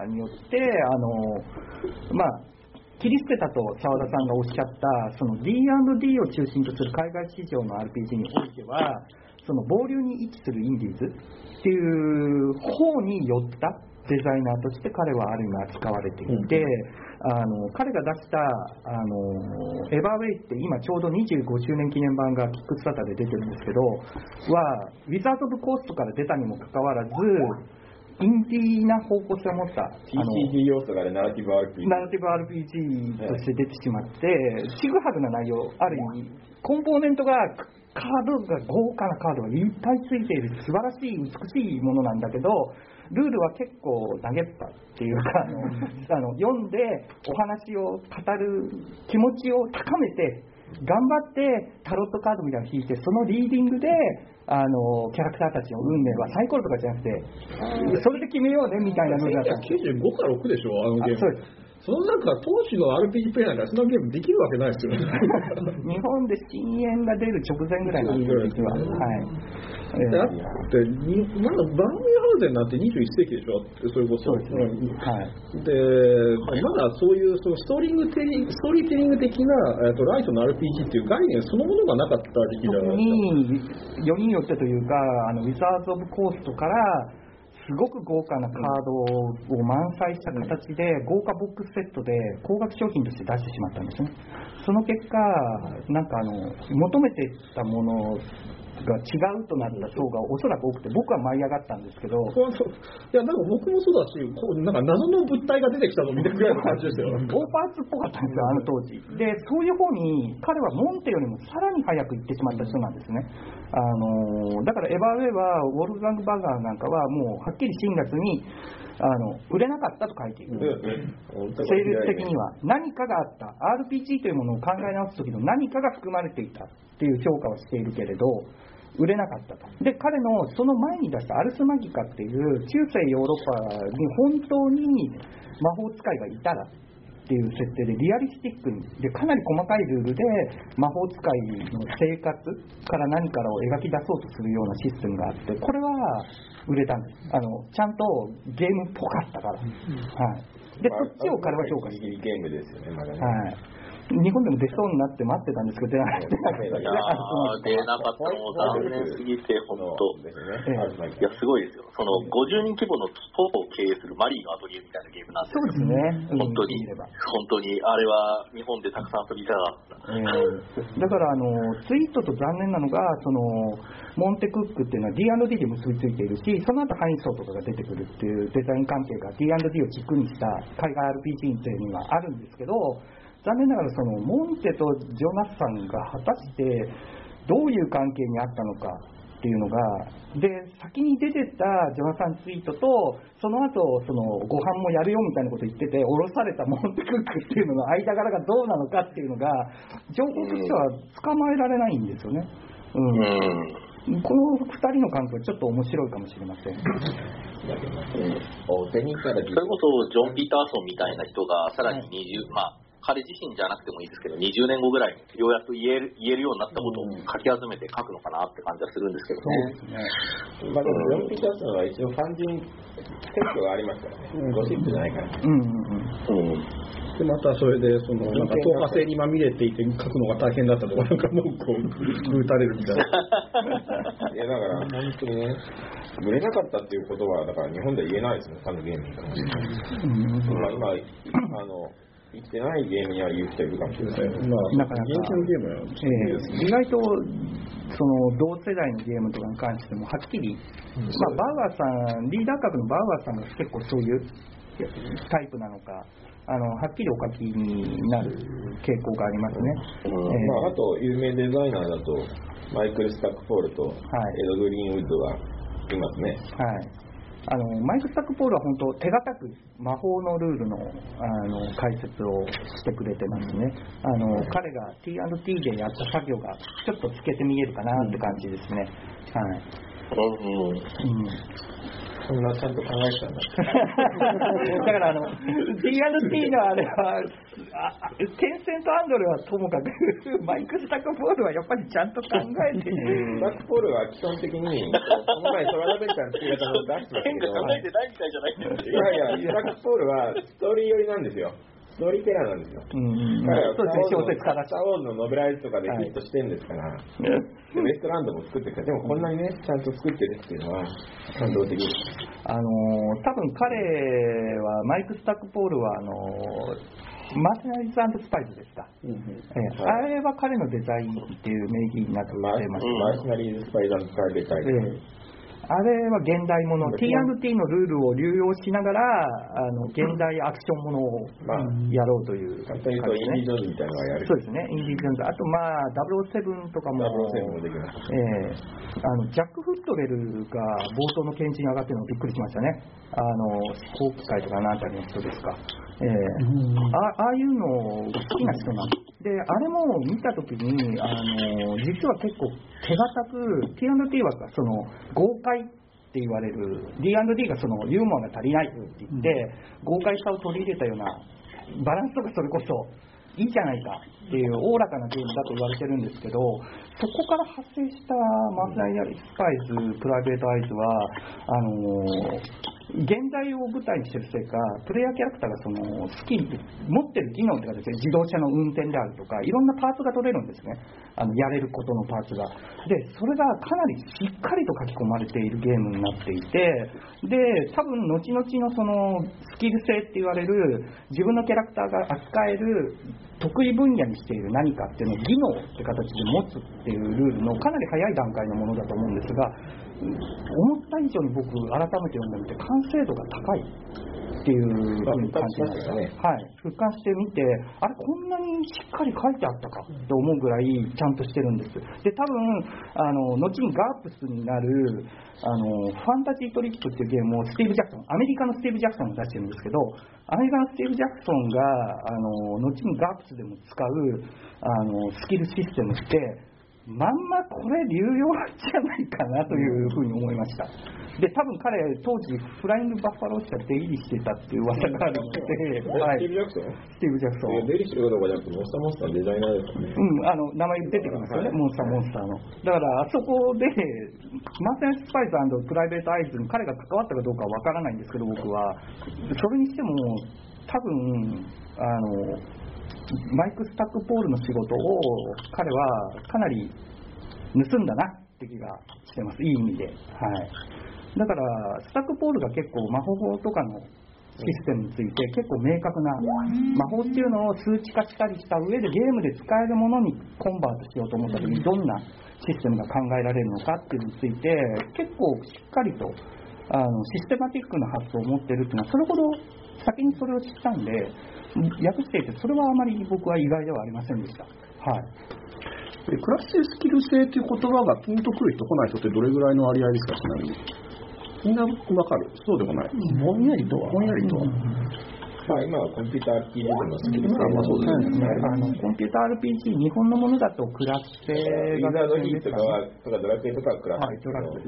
アーによって、あのまあ、切り捨てたと澤田さんがおっしゃった、その D&D を中心とする海外市場の RPG においては、その暴流に位置するインディーズっていう方に寄ったデザイナーとして彼はある意味扱われていて、あの彼が出したあのエバーウェイって今ちょうど25周年記念版がキックスターターで出てるんですけど、はウィザード・オブ・コーストから出たにもかかわらず、インディーな方向性を持った、TCG 要素があるナラティブ RPG。ナラティブ RPG として出てしまって、ちぐはぐな内容、ある意味、コンポーネントが、カードが、豪華なカードがいっぱいついている、素晴らしい、美しいものなんだけど、ルールは結構投げっぱっていうか、あの読んでお話を語る気持ちを高めて、頑張ってタロットカードみたいなのを引いて、そのリーディングで、あのキャラクターたちの運命はサイコロとかじゃなくて、それで決めようねみたいなのだったんです1995か6でしょ、あのゲーム。あそうですそのなんか当時の RPG プレイヤーがそのゲームできるわけないですよね。<laughs> 日本で深淵が出る直前ぐらいなんですよ、実は。はい。えだっーて、にまだバーミュハウゼンなんて21世紀でしょ、それこそ。ですね。はい。で、まだそういうそのストーリングテリストーリーテリング的な、えっとライトの RPG っていう概念そのものがなかった時期じゃ特ないですか。に、よりによってというか、あのウィザーズ・オブ・コーストから、すごく豪華なカードを満載した形で、豪華ボックスセットで高額商品として出してしまったんですね。その結果、なんかあの、求めてたものが違うとなった層がおそらく多くて、僕は舞い上がったんですけど、いや、なんか僕もそうだし、こうなんか謎の物体が出てきたのを見てくらいの感じでしたよ。オーパーツっぽかったんですよ、あの当時。で、そういう方に、彼はモンテよりもさらに早く行ってしまった人なんですね。あのだからエヴァーウェイは、ウォルフガング・バーガーなんかは、もうはっきり新月にあの売れなかったと書いている。セールス的には何かがあった RPG というものを考え直す時の何かが含まれていたっていう評価をしているけれど売れなかったと。で彼のその前に出したアルスマギカっていう中世ヨーロッパに本当に魔法使いがいたらっていう設定でリアリスティックに。でかなり細かいルールで魔法使いの生活から何からを描き出そうとするようなシステムがあってこれは売れたんです。あのちゃんとゲームっぽかったから、はい、でそっちを彼は評価してゲームですよね、まだね。はい日本でも出そうになって待ってたんですけど、出なかったいやー、出なかったのも残念すぎて、本当。ですね。いや、すごいですよ。その50人規模のスポーツを経営するマリーのアトリエみたいなゲームなんですそうですね、本当に本当に、あれは日本でたくさん遊びたかった。えーだからあのツイートと残念なのがそのモンテクックっていうのは D&D で結びついているしその後ハインソーとかが出てくるっていうデザイン関係が D&D を軸にした海外 RPG っていうのはあるんですけど残念ながらそのモンテとジョナサンが果たしてどういう関係にあったのかっていうのがで先に出てたジョナサンツイートとその後そのご飯もやるよみたいなこと言ってて降ろされたモンテクックっていうのの間柄がどうなのかっていうのが情報としては捕まえられないんですよね。ううんん。この2人の関係はちょっと面白いかもしれません。それこそ、ジョン・ピーターソンみたいな人が、さらに20、まあ、彼自身じゃなくてもいいですけど、20年後ぐらいにようやく言える言えるようになったことを書き集めて書くのかなって感じはするんですけどね。まあでも、ジョン・ピーターソンは一応ファン人選挙がありますからね。ゴシップじゃないから。うんうんうんうん。で、またそれで、その、なんか、透過性にまみれていて書くのが大変だったとか、なんかもう、こう、ぐうたれるみたいな。<laughs> いや、だから、本当にね、売れなかったっていうことは、だから日本では言えないですね、他のゲームに関して。まあ今、あの、生きてないゲームには言う人いるかもしれない。まあ、なか。なかゲームは、えー意外とその同世代のゲームとかに関してもはっきり、まあ、バウアーさんリーダー格のバウアーさんが結構そういうタイプなのかあのはっきりお書きになる傾向がありますね。えーまあ、あと、有名デザイナーだと、マイクル・スタックポールとエド・グリーンウッドがいますね。はいあのマイク・スタックポールは本当手堅く魔法のルールのあの解説をしてくれてますね。あの彼が T&T でやった作業がちょっと透けて見えるかなって感じですね、はい。うんそんなちゃんと考えてたんだ。<laughs> だからあの T&T のあれはあテンセントアンドレはともかくマイク・スタックポールはやっぱりちゃんと考えてスタックポールは基本的に、この前トラベルターの作り方を出してたけど、変化考えてないみたいじゃないいやいや、スタックポールはストーリー寄りなんですよ。ストーリーテラーなんですよ。うん小説家だスター・ウォーズのノベライズとかでヒットしてんですから、でウエストランドも作ってるから、でもこんなにね、ちゃんと作ってるっていうのは感動的です。あのー多分彼はマイク・スタックポールはあのーマーセナリーズスパイズでした、ええ。あれは彼のデザインっていう名義になってます、マーシナリーズ・スパイダーのプライベートタイええあれは現代もの T&T のルールを流用しながらあの現代アクションものをまあやろうという簡感じ単に言うと、インディ・ねジョーンズみたいなのがやる。そうですね、インディ・ジョーンズ、あとまあ、007とかも、007もできます。ええあのジャック・フットレルが冒頭の検事に上がってるのびっくりしましたね、あの飛行機械とか何たりの人ですか、ええ。あああいうのが好きな人なんであれも見たときにあの、実は結構手堅く、T&T はその豪快って言われる、D&D がそのユーモアが足りないって言って、豪快さを取り入れたような、バランスとかそれこそいいじゃないかっていうおおらかなゲームだと言われてるんですけど、そこから発生したマーセナリースパイズ、プライベートアイズは、あの現代を舞台にしてるせいか、プレイヤーキャラクターがそのスキル、持ってる技能とかですね、自動車の運転であるとか、いろんなパーツが取れるんですね。あのやれることのパーツが。で、それがかなりしっかりと書き込まれているゲームになっていて、で、多分後々のそのスキル性って言われる、自分のキャラクターが扱える得意分野にしている何かっていうのを技能って形で持つっていうルールのかなり早い段階のものだと思うんですが、思った以上に僕、改めて読んでみて、完成度が高いっていうふうに感じましたね。はい。俯瞰してみて、あれ、こんなにしっかり書いてあったかと思うぐらいちゃんとしてるんです。で、多分、あの、後にガープスになる、あの、ファンタジートリックっていうゲームをスティーブ・ジャクソン、アメリカのスティーブ・ジャクソンが出してるんですけど、アメリカのスティーブ・ジャクソンが、あの、後にガープスでも使う、あの、スキルシステムって、まんまこれ流用じゃないかなというふうに思いました。で、多分彼、当時、フライングバッファロー社出入りしてたっていう噂があるので、<laughs> はい、スティーブ・ジャクソンスティーブ・ジャクソン。いや出入りしてるかどうかじゃなくて、モンスターモンスターのデザイナーですね。うん、あの名前出てきますよね、モンスター、モンスターの。だから、あそこで、マーセンスパイズプライベートアイズに彼が関わったかどうかはわからないんですけど、僕は。それにしても、多分あのマイク・スタックポールの仕事を彼はかなり盗んだなって気がしてます、いい意味で。はい。だから、スタックポールが結構魔法とかのシステムについて結構明確な魔法っていうのを数値化したりした上でゲームで使えるものにコンバートしようと思った時にどんなシステムが考えられるのかっていうのについて結構しっかりとあのシステマティックな発想を持ってるっていうのはそれほど先にそれを知ったんで訳していてそれはあまり僕は意外ではありませんでした。はいでクラス性スキル性という言葉がピンとくる人来ない人ってどれぐらいの割合ですかちなみにみんなわかるそうでもないぼんやりとはぼんやりとは、まあ今はコンピューター RPG のスキルまあまあそうですね。あのコンピューター RPG 日本のものだとクラス性ユーザーのリーとかは、とかドラクエとかはクラスはい、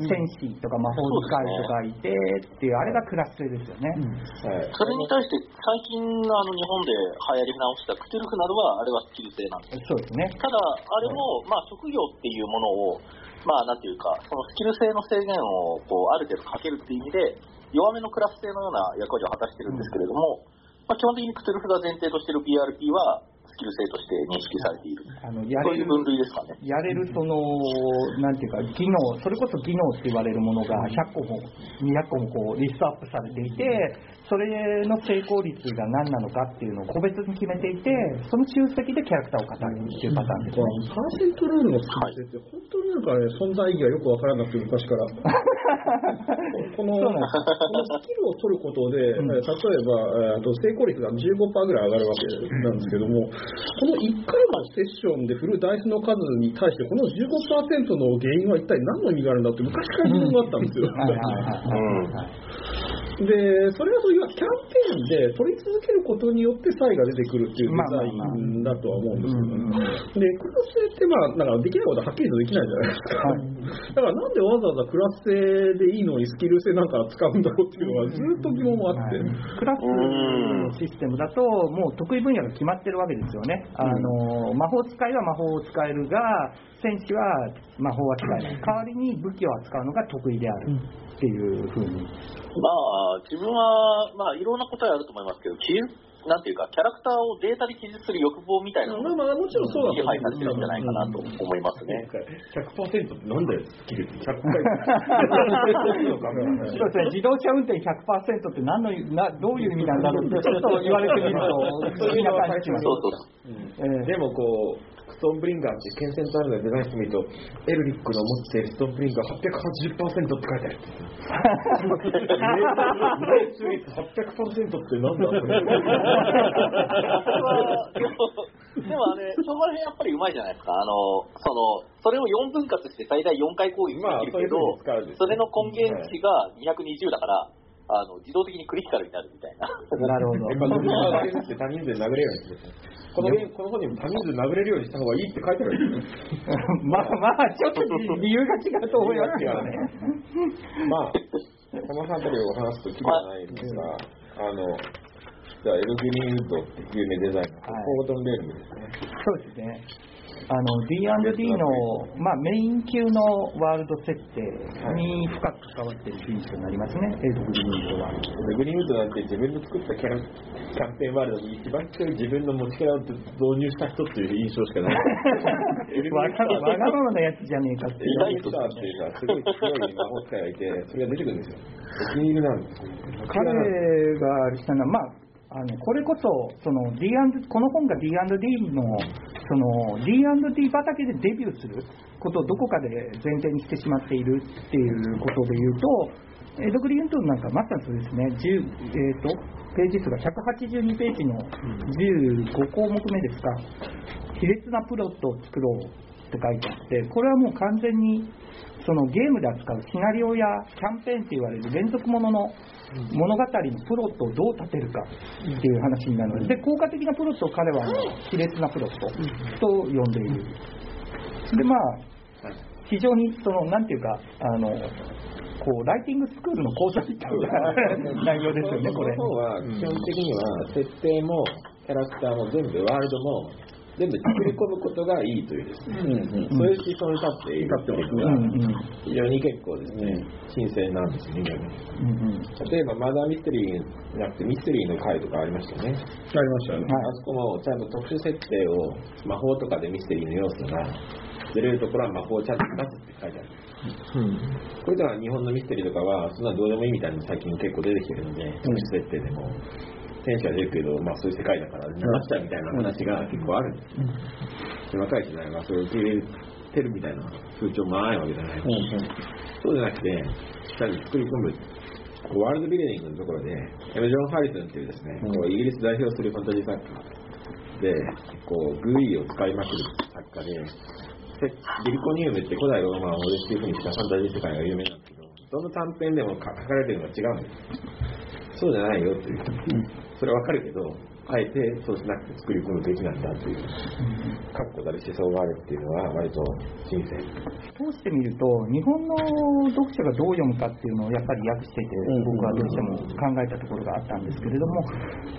戦士とか魔法使いとかいてっていうあれがクラス性ですよね、はい。それに対して、最近のあの日本で流行り直したクトゥルフなどは、あれはスキル性なんです。そうですね。ただ、あれも、まあ、職業っていうものを、まあ、なんていうか、そのスキル性の制限を、こう、ある程度かけるっていう意味で、弱めのクラス性のような役割を果たしてるんですけれども、まあ、基本的にクトゥルフが前提としている PRP は、スキル性として認識されている。あのやれるそういう分類ですかね。やれるそのなんていうか技能それこそ技能って言われるものが100個も200個もこうリストアップされていてそれの成功率が何なのかっていうのを個別に決めていてその集積でキャラクターを語るっていうパターンですね、パーセントルールのスキル性って本当になんかね、存在意義がよくわからなくて昔から。<laughs> この、このスキルを取ることで、うん例えば、えーあと成功率が15%ぐらい上がるわけなんですけども、この1回のセッションで振るダイスの数に対して、この15%の原因は一体何の意味があるんだって昔から疑問があったんですよ。で、それはそういうキャンペーンで取り続けることによって差異が出てくるっていうデザインだとは思うんですけどね。で、クラス性ってまあ、なんかできないことははっきりとできないじゃないですか。だからなんでわざわざクラス性でいいのにスキル性なんか使うんだろうっていうのはずっと疑問もあって。クラスのシステムだと、もう得意分野が決まってるわけですよね、あの魔法使いは魔法を使えるが、戦士は魔法は使えない、代わりに武器を扱うのが得意であるっていうふうに、まあ、自分は、まあ、いろんな答えあると思いますけど、なんていうか、キャラクターをデータで記述する欲望みたいなのがまあまあもちろんそうだ支配されてるんじゃないかなと思いますね。100%ってなんだよ、スキルって100回。<laughs> そうですね、自動車運転100%って何のなどういう意味なんだろうって、ちょっと言われてみると、不思議な感じします。そうそう。ええでもこう、ストーンブリンガーって剣センターのデザインしてみると、エルリックの持っているストーンブリンガー880%って書いてある。<laughs> 命中率800%ってなんだでもあれ、そこら辺やっぱりうまいじゃないですか。あの、その、それを4分割して最大4回攻撃できるけど、それの根源値が220だから、あの、自動的にクリティカルになるみたいな。なるほど。やっぱ自分が負けって他人数で殴れるようにこのこの本にも他人数殴れるようにした方がいいって書いてある。<laughs> まあまあ、ちょっと理由が違うと思いますけどね。<laughs> まあ、この辺りを話すときりはないんですが、あの、じゃあ、エルグリーンウッドっていう有名デザイナー、はいコードンレールですね。そうですね。あの D&D の、まあ、メイン級のワールド設定に深く関わっている品種になりますね、エルグリーンは。エルグリーンウッドなんて自分で作ったキャラキャンペーンワールドに一番強い自分の持ちキャラを導入した人っていう印象しかない。わがわがままなやつじゃねえかってエルグリーンウッドっていうのはすごい強い魔法使いがいて、それが出てくるんですよ。お気に入りなんですよ。彼がしたのは、まあ、ああのこれこそその D& この本が D&D のその D&D 畑でデビューすることをどこかで前提にしてしまっているっていうことで言うと、エドグリーントンなんかまさにそうですね、10えー、とページ数が182ページの15項目目ですか、卑劣なプロットを作ろうって書いてあって、これはもう完全にそのゲームで扱うシナリオやキャンペーンって言われる連続ものの物語のプロットをどう立てるかっていう話になるので、で効果的なプロットを彼はあの卑劣なプロットと呼んでいる。でまあ非常にそのなんていうかあのこうライティングスクールの講座みたいな内容ですよねこれ。基本的には設定もキャラクターも全部ワールドも全部作り込むことがいいというですね、そういう思想に立っているっていうのがうんうん非常に結構ですね、新鮮なんですね、うんうん例えばマザーミステリーじゃなくてミステリーの回とかありましたよね。ありましたよね。あそこもちゃんと特殊設定を魔法とかでミステリーの要素が出れるところは魔法をちゃんと出すって書いてある。こういうのは日本のミステリーとかはそんなどうでもいいみたいに最近結構出てきてるので、特殊設定でも。天使は出るけど、まあそういう世界だから流しちゃうみたいな話が結構あるんですよ。で若い世代がそれを受け入れてるみたいな風潮もないわけじゃない。そうじゃなくて、しっかり作り込む。こうワールドビルディングのところで、エム・ジョン・ハリソンっていうですね、こうイギリス代表するファンタジー作家で、こうグイを使いまくる作家で、セビルコニウムって古代ローマをモデルっていうふうにしたファンタジー世界が有名なんですけど、どの短編でも書かれてるのが違うんです。そうじゃないよっていう。それはわかるけど、あえてそうしなくて作り込むべきなんだという、確固たる思想があるっていうのは割と新鮮。通してみると、日本の読者がどう読むかっていうのをやっぱり訳していて、僕はどうしても考えたところがあったんですけれども、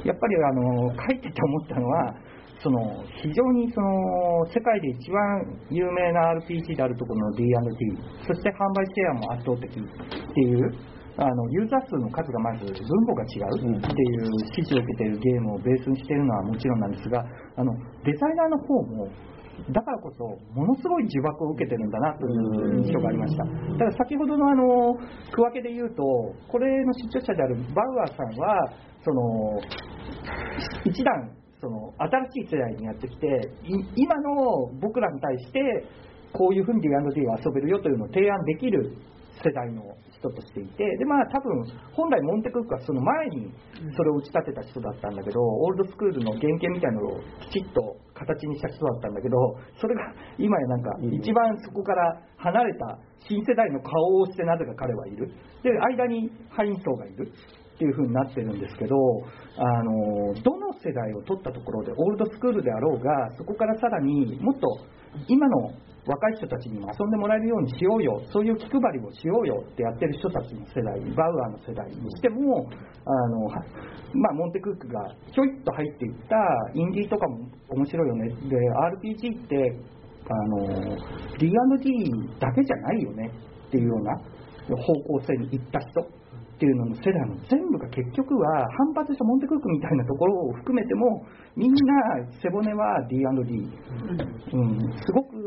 やっぱりあの書いてて思ったのは、その非常にその世界で一番有名な RPG であるところの D&D、そして販売シェアも圧倒的っていう。あのユーザー数の数がまず分母が違うっていう支持を受けているゲームをベースにしているのはもちろんなんですがあのデザイナーの方もだからこそ、ものすごい呪縛を受けてるんだなという印象がありました。ただ先ほどのあの区分けで言うと、これの出張者であるバウアーさんは、その一段その新しい世代にやってきて、い今の僕らに対して、こういうふうに D&D を遊べるよというのを提案できる世代の人としていて、でまあ多分本来モンテクックはその前にそれを打ち立てた人だったんだけど、オールドスクールの原型みたいなのをきちっと形にした人だったんだけど、それが今やなんか一番そこから離れた新世代の顔をしてなぜか彼はいる。で、間にハインソーがいる。っていう風になってるんですけど、あのどの世代を取ったところで、オールドスクールであろうが、そこからさらにもっと今の若い人たちにも遊んでもらえるようにしようよ、そういう気配りをしようよってやってる人たちの世代、バウアーの世代にしても、あのまあ、モンテクックがひょいっと入っていったインディーとかも面白いよね、で RPG ってあの D&D だけじゃないよねっていうような方向性に行った人。っていうのの世代の全部が結局は反発したモンテクックみたいなところを含めてもみんな背骨は D&D、うん、すごく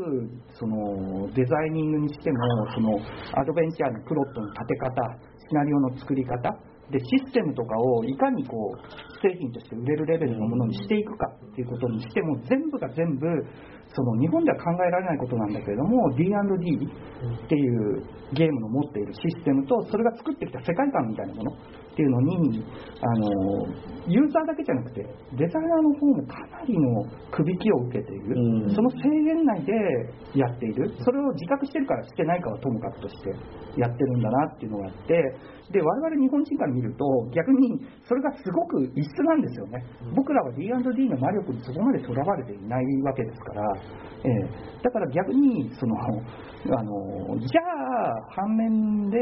そのデザイニングにしてもそのアドベンチャーのプロットの立て方シナリオの作り方でシステムとかをいかにこう製品として売れるレベルのものにしていくかっていうことにしても全部が全部その日本では考えられないことなんだけれども D&D っていうゲームの持っているシステムとそれが作ってきた世界観みたいなものっていうのにあのユーザーだけじゃなくてデザイナーの方もかなりのくびきを受けている、その制限内でやっている。それを自覚してるからしてないかはともかくとしてやってるんだなっていうのがあってで我々日本人から見ると逆にそれがすごく異質なんですよね、僕らは D&D の魔力にそこまでとらわれていないわけですから、ええ。だから逆にそのあのじゃあ反面で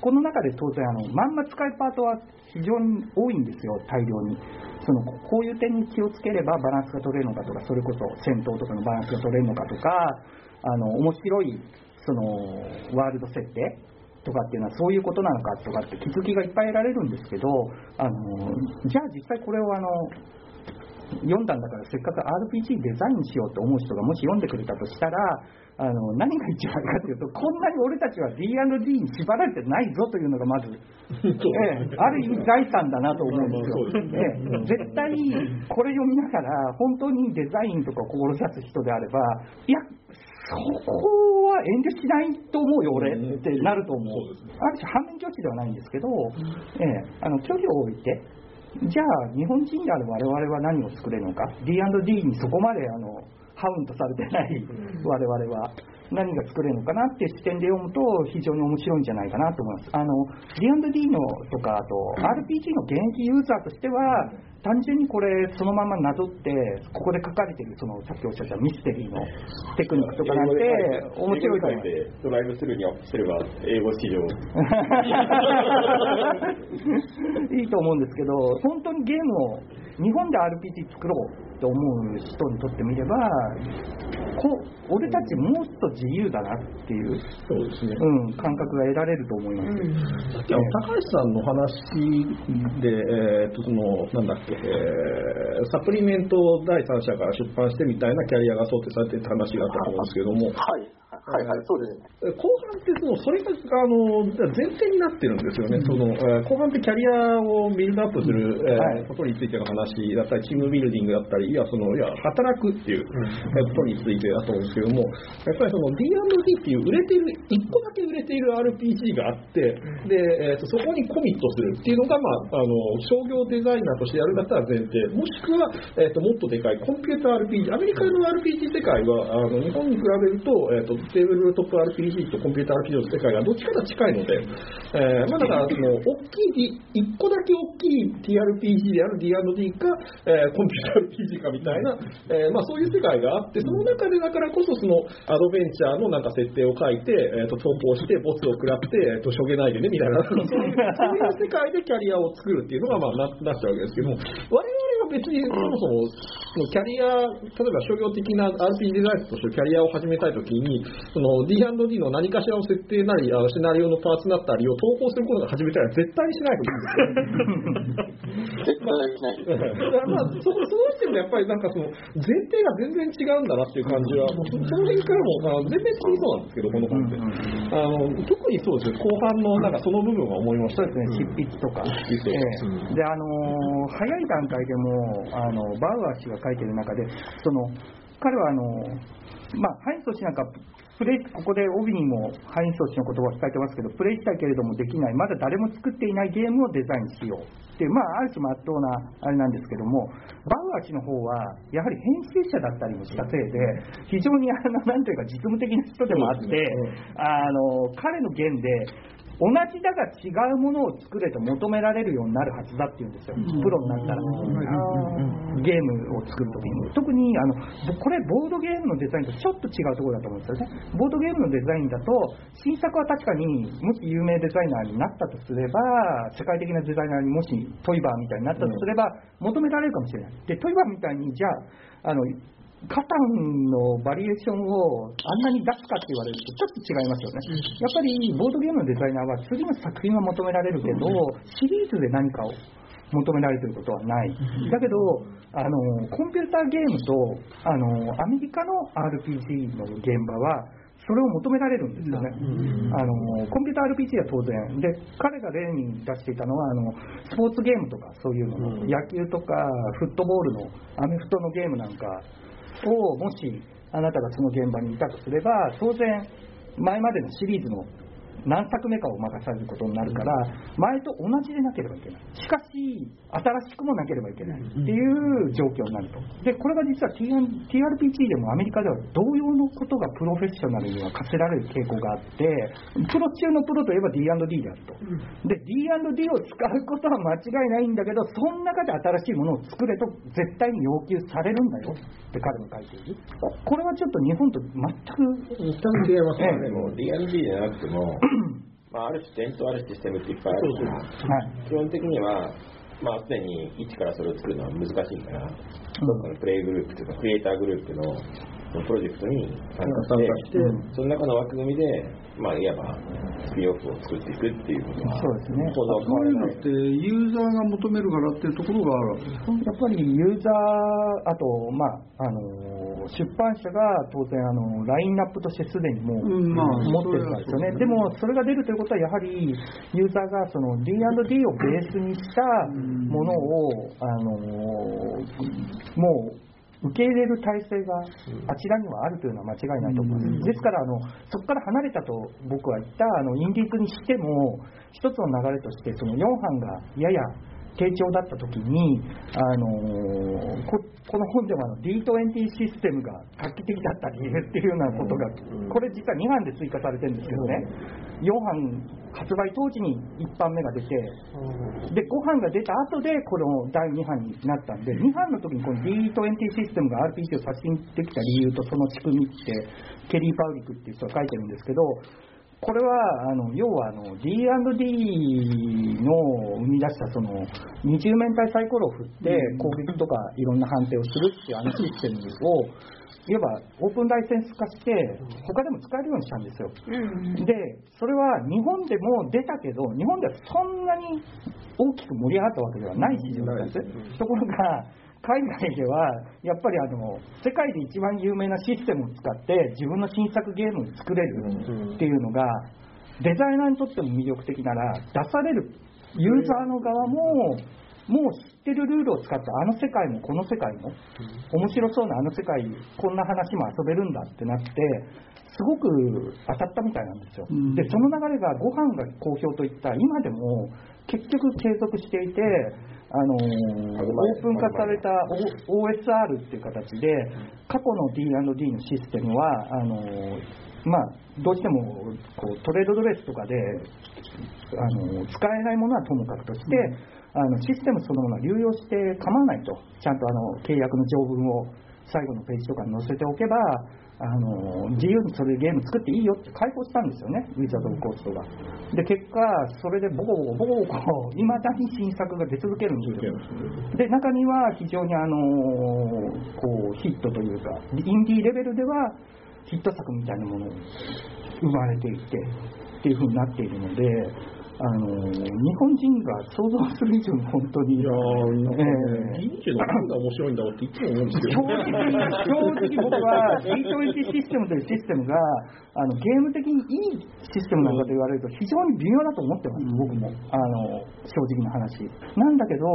この中で当然あのまんま使えるパートは非常に多いんですよ大量に。そのこういう点に気をつければバランスが取れるのかとかそれこそ戦闘とかのバランスが取れるのかとかあの面白いそのワールド設定とかっていうのはそういうことなのかとかって気づきがいっぱい得られるんですけどあのじゃあ実際これをあの読んだんだからせっかく RPG デザインしようと思う人がもし読んでくれたとしたらあの何が一番かというとこんなに俺たちは D&D に縛られてないぞというのがまず、ええある意味財産だなと思うんですよ、ええ絶対これ読みながら本当にデザインとかを志す人であればいやそこは遠慮しないと思うよ、俺ってなると思う、ある種、反面教師ではないんですけど、ええあの距離を置いて、じゃあ、日本人である我々は何を作れるのか、D&D にそこまであのハウントされてない我々は。何が作れるのかなっていう視点で読むと非常に面白いんじゃないかなと思います。あの D&D のとかあと RPG の現役ユーザーとしては単純にこれそのままなぞってここで書かれているそのさっきおっしゃったミステリーのテクニックとかなんて面白いと思います。てドライブスルーにアップすれば英語 <laughs> いいと思うんですけど、本当にゲームを日本で RPG 作ろうと思う人にとってみれば、こ俺たちもっと自由だなっていう、そうですね。うん、感覚が得られると思います。さっきあの高橋さんの話で、えー、とそのなんだっけ、えーサプリメントを第三者から出版してみたいなキャリアが想定されていた話があったと思うんですけども、はい、はい、はい、そうですね。え後半ってそのそれがあの前提になってるんですよね、そのえー後半ってキャリアをビルドアップする、えことについての話だったり、チームビルディングだったり、いやそのいや働くっていうえーことについてだと思うんですけども、やっぱりその D&D っていう売れている、1個だけ売れている RPG があって、でえーとそこにコミットするっていうのが、まあ、あの商業デザイナーとしてやるんだったら前提、もしくは、えーともっとでかいコンピューター RPG、アメリカの RPG 世界はあの日本に比べると,、えー、とテーブルトップ RPG とコンピューター RPG の世界がどっちかが近いので、えーまあ、だからその大きい、1個だけ大きい TRPG である D&D か、えーコンピューター RPG かみたいな、えーまあ、そういう世界があって、その中でだからこそそのアドベンチャーのなんか設定を書いて、えー、と投稿して、ボスを食らって、えー、としょげないでねみたいな、<laughs> そういう世界でキャリアを作るっていうのが、まあ、ななっちゃうわけですけども、我々は別にそもそもキャリア、例えば商業的な RPG デザインとしてキャリアを始めたいときに、その D&D の何かしらの設定なり、あのシナリオのパーツなったりを投稿することが始めたら絶対にしないといいんですよ。絶対しないです。だからまあ、そこその時点でやっぱりなんかその前提が全然違うんだなっていう感じは、そその辺からもあの全然好きそうなんですけど、この本って。あの特にそうですね、後半のなんかその部分は思いましたそうですね、執筆とか。筆とかええで、あのー早い段階でも、あの、バウアー氏が書いてる中で、その、彼はあの、まあ、ハインソ氏なんか、プレイ、ここで帯にもハインソ氏の言葉を伝えてますけど、プレイしたいけれどもできない、まだ誰も作っていないゲームをデザインしようっていう、まあ、ある種まっとうなあれなんですけども、バウアー氏の方は、やはり編集者だったりもしたせいで、非常にあの、なんていうか実務的な人でもあって、あの、彼の言で、同じだが違うものを作れと求められるようになるはずだっていうんですよ、プロになったら、ゲームを作るときに、特にあのこれ、ボードゲームのデザインとちょっと違うところだと思うんですよね、ボードゲームのデザインだと、新作は確かにもし有名デザイナーになったとすれば、世界的なデザイナーにもしトイバーみたいになったとすれば、求められるかもしれない。でトイバーみたいにじゃああのカタンのバリエーションをあんなに出すかって言われるとちょっと違いますよね。やっぱりボードゲームのデザイナーは次の作品は求められるけど、シリーズで何かを求められていることはない。だけど、あの、コンピューターゲームと、あの、アメリカの RPG の現場は、それを求められるんですよね。あのコンピューター RPG は当然。で、彼が例に出していたのは、あのスポーツゲームとかそういうのの、野球とかフットボールのアメフトのゲームなんかを、もしあなたがその現場にいたとすれば、当然、前までのシリーズの何作目かを任されることになるから、前と同じでなければいけない。しかし、新しくもなければいけないっていう状況になると。で、これが実は T- TRPG でもアメリカでは同様のことがプロフェッショナルには課せられる傾向があって、プロ中のプロといえば D&D であると。で、D&D を使うことは間違いないんだけど、その中で新しいものを作れと絶対に要求されるんだよって彼も書いている。これはちょっと日本と全く一旦違いますよね、ええもう D&D じゃなくても、まあ、ある種伝統あるシステムっていっぱいあるから、はい。基本的には、まあ、常に一からそれを作るのは難しいから、どっかのプレイグループというか、クリエイターグループのプロジェクトに参加して、参加して。その中の枠組みで、まあ、いわばスピンオフを作っていくっていうことは、そうですね。そういうのってユーザーが求めるからっていうところがあるわけですか？やっぱりユーザー、あと、まあ、あの出版社が当然あの、ラインナップとしてすでにもう持ってるからですよね、でもそれが出るということは、やはりユーザーがその D&D をベースにしたものを、あのもう受け入れる体制があちらにはあるというのは間違いないと思います。ですからあの、そこから離れたと僕は言ったあのインディーズにしても、一つの流れとして、その4班がやや低調だったときに、あのーここの本ではあの D20 システムが画期的だった理由っていうようなことが、これ実は2班で追加されてるんですけどね、4班発売当時に1班目が出て、で5班が出た後でこの第2班になったんで、2班の時にこの D20 システムが RPG を刷新できた理由とその仕組みって、ケリー・パウリックっていう人が書いてるんですけど、これはあの要はあの D&D の生み出したその二重面体サイコロを振って攻撃とかいろんな判定をするっていうあのシステムをいわばオープンライセンス化して他でも使えるようにしたんですよ。でそれは日本でも出たけど日本ではそんなに大きく盛り上がったわけではない市場なんです。ところが海外ではやっぱりあの世界で一番有名なシステムを使って自分の新作ゲームを作れるっていうのがデザイナーにとっても魅力的なら出されるユーザーの側ももう知ってるルールを使ってあの世界もこの世界も面白そうなあの世界こんな話も遊べるんだってなってすごく当たったみたいなんですよ。うんでその流れがご飯が好評といった今でも結局継続していてあのーオープン化された OSR っていう形で過去の D&D のシステムはあのーまあ、どうしてもこうトレードドレスとかであの使えないものはともかくとして、あのシステムそのものは流用して構わないと、ちゃんとあの契約の条文を最後のページとかに載せておけば、あの自由にそれでゲーム作っていいよって開放したんですよね、ウィザード・オブ・コーストが。で、結果、それでボコボコボコボコ、いまだに新作が出続けるんですよ。で、中には非常にあのこうヒットというか、インディーレベルではヒット作みたいなものを生まれていてっていうふうになっているので、あの日本人が想像する以上に本当に、いやー、なんかね、ええ銀次の何が面白いんだろうっていつも思うんですけ正ど。直、正直僕は D20 システムというシステムがあのゲーム的にいいシステムなのかと言われると非常に微妙だと思ってます、僕もあの正直な話。なんだけど、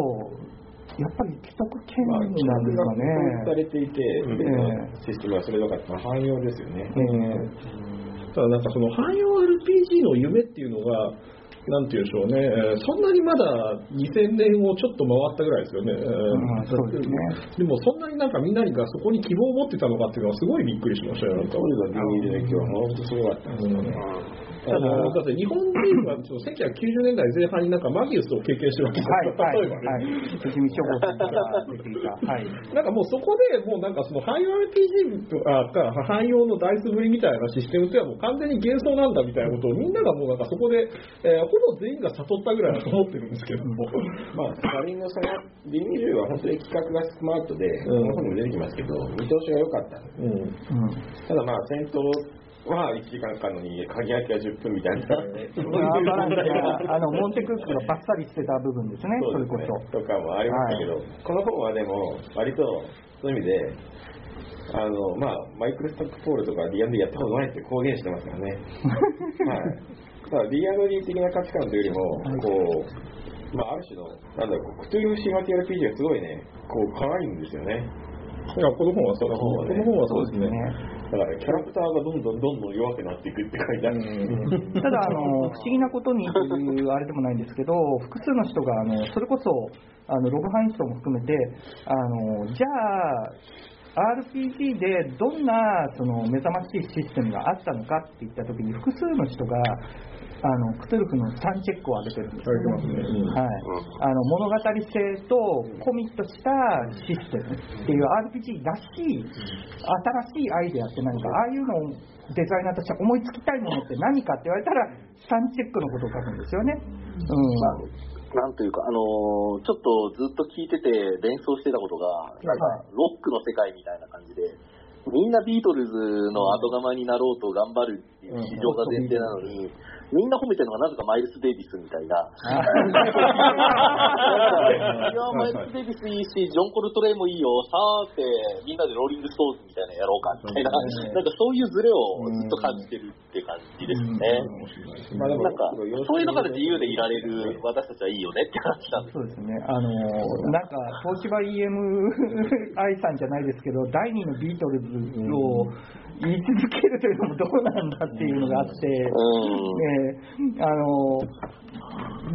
やっぱり既得権まあ、なんですか規格がね。されていて、全てのシステムはそれだから、まあ汎用ですよね。えただなんかその汎用 RPG の夢っていうのが、なんていうんでしょうね、えーそんなにまだ2000年をちょっと回ったぐらいですよね。ですね。でもそんなになんかみんながそこに希望を持ってたのかっていうのはすごいびっくりしましたよ。なんか当時の D2 で今日はものすごくすごかったんですよね。あのだって日本人はちょっと1990年代前半になんかマギウスを経験してるわけですはい、はい、よ例えばね。<laughs> はい。なんかもうそこでもうなんかその汎用 RPG とかか汎用のダイス振りみたいなシステムっていうのはもう完全に幻想なんだみたいなことをみんながもうなんかそこで、えーほぼ全員が悟ったぐらいだと思ってるんですけども。まあ、仮のその D20 は本当に企画がスマートで、うんこの本にも出てきますけど、見通しが良かった。うんうん。ただまあ、戦闘は1時間かかるのに、鍵開けは10分みたいな。そういう問題がが、あの、モンテクックがバッサリしてた部分ですね、それこそ。とかもありましたけど、この本はでも、割とそういう意味で、あのまあ、マイクロストックポールとか D&D やったことないって公言してますからね。<laughs> はい。ただ D&D 的な価値観というよりも、こう、まあ、ある種の、なんだろう、クトゥルフ神話 RPG がすごいね、こう、可愛いんですよね。いや、この本はそうこの本はねこの本はそうですね。だから、キャラクターがどんどんどんどん弱くなっていくって書いてある。ただあの、不思議なことにというあれでもないんですけど、複数の人があのそれこそあのログハインストも含めて、あのじゃあ、RPG でどんなその目覚ましいシステムがあったのかっていったときに、複数の人があのクトゥルフの3チェックを上げてるんです。よ、ねうんはい。あの物語性とコミットしたシステムっていう RPG らしい、新しいアイデアって何か、ああいうのをデザイナーとして思いつきたいものって何かって言われたら、3チェックのことを書くんですよね。うんなんというか、あのーちょっとずっと聞いてて連想してたことが、なんかロックの世界みたいな感じで、みんなビートルズの後釜になろうと頑張るってっていう市場が前提なのに、みんな褒めてるのがなぜかマイルス・デイビスみたいな。いや、マイルス・デイビスいいし、ジョン・コルトレイもいいよ、さーて、みんなでローリング・ストーンズみたいなのやろうかみたいな、なんかそういうズレをずっと感じてるって感じですね。なんか、そういうのから自由でいられる私たちはいいよねって話なんです。そうですね。あのなんか東芝 EMI さんじゃないですけど、第二のビートルズを言い続けるというのもどうなんだっていうのがあって、えーあの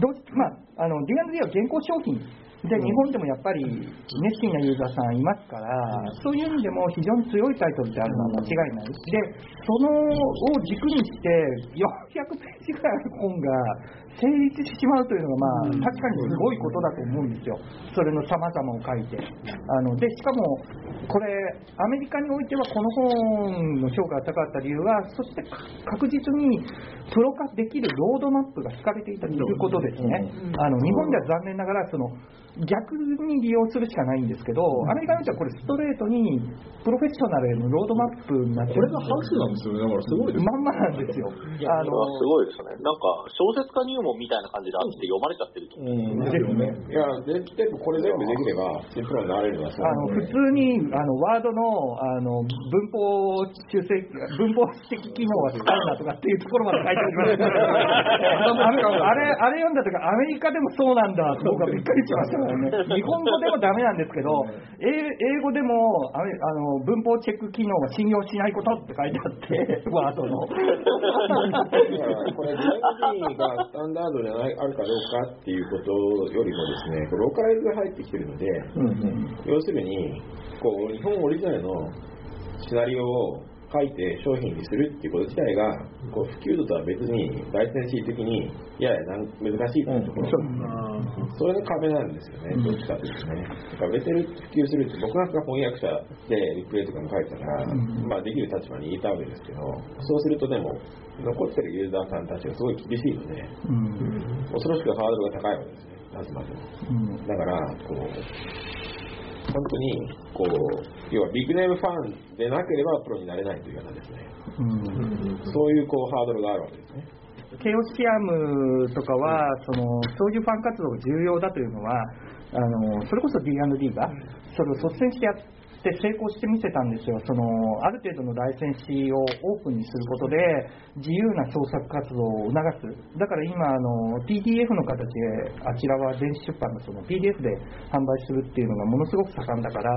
どまああの D&D は現行商品。で日本でもやっぱり熱心なユーザーさんいますから、そういう意味でも非常に強いタイトルであるのは間違いない。で、そのを軸にして400ページぐらいある本が成立してしまうというのが、まあ、確かにすごいことだと思うんですよ。それの様々を書いて。あので、しかも、これ、アメリカにおいてはこの本の評価が高かった理由は、そして確実にプロ化できるロードマップが引かれていたということですね。あの日本では残念ながら、その逆に利用するしかないんですけど、アメリカにおいてはこれストレートにプロフェッショナルへのロードマップになってこれがハウスなんですよね。だからすごいです。まんまなんですよ。ああのすごいですね。なんか、小説家みたいな感じであって読まれちゃってると。思う。うん、ですよね。いや、で全部これ全部できれば、シンプルになれるあの普通にあのワードのあの文法修正文法的機能は使うなとかっていうところまで書いてありますあれあれあれ読んだ時アメリカでもそうなんだと僕はびっくりしましたからね。<laughs> 日本語でもダメなんですけど英英語でもあれあの文法チェック機能は信用しないことって書いてあってワードの。<laughs> これがンダードじゃないあるかどうかっていうことよりもですね、ローカライズが入ってきてるので、要するにこう日本オリジナルのシナリオを書いて商品にするっていうこと自体がこう普及度とは別にライセンシー的にややなん難しいというところ、それの壁なんですよね、どっちかというとね。だからベテル普及するって僕なんかが翻訳者でリプレイとかも書いたら、まあできる立場にいたわけですけど、そうするとでも残ってるユーザーさんたちがすごい厳しいので、恐ろしくハードルが高いわけですね、あくまでも。だから、こう、本当に、こう、要はビッグネームファンでなければプロになれないというようなですね、そういうこうハードルがあるわけですね。ケオシアムとかは、そのそういうファン活動が重要だというのは、あのそれこそ D&D がそれを率先してやって成功してみせたんですよ、そのある程度のライセンシーをオープンにすることで、自由な創作活動を促す、だから今、あの PDF の形で、あちらは電子出版のその PDF で販売するっていうのがものすごく盛んだから、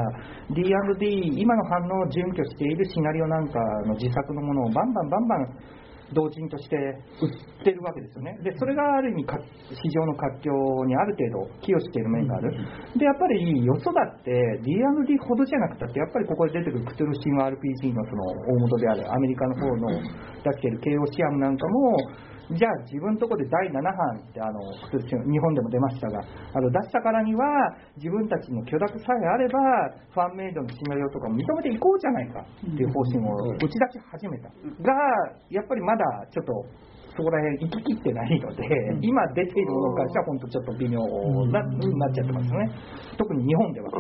D&D、今の反応を準拠しているシナリオなんかの自作のものをバンバンバンバン同人として売ってるわけですよね。で、それがある意味か、市場の活況にある程度寄与している面がある。で、やっぱりよそだって D&D ほどじゃなくたって、やっぱりここで出てくるクトゥルシン RPG のその大元であるアメリカの方の出しているケイオシアムなんかも、じゃあ自分のところで第7版ってあの日本でも出ましたが、あの出したからには自分たちの許諾さえあれば、ファンメイドのシナリオとかも認めていこうじゃないかっていう方針を打ち出し始めた。が、やっぱりまだちょっとそこら辺行ききってないので、今出ているものに関しては本当ちょっと微妙な,、なっちゃってますね。特に日本では。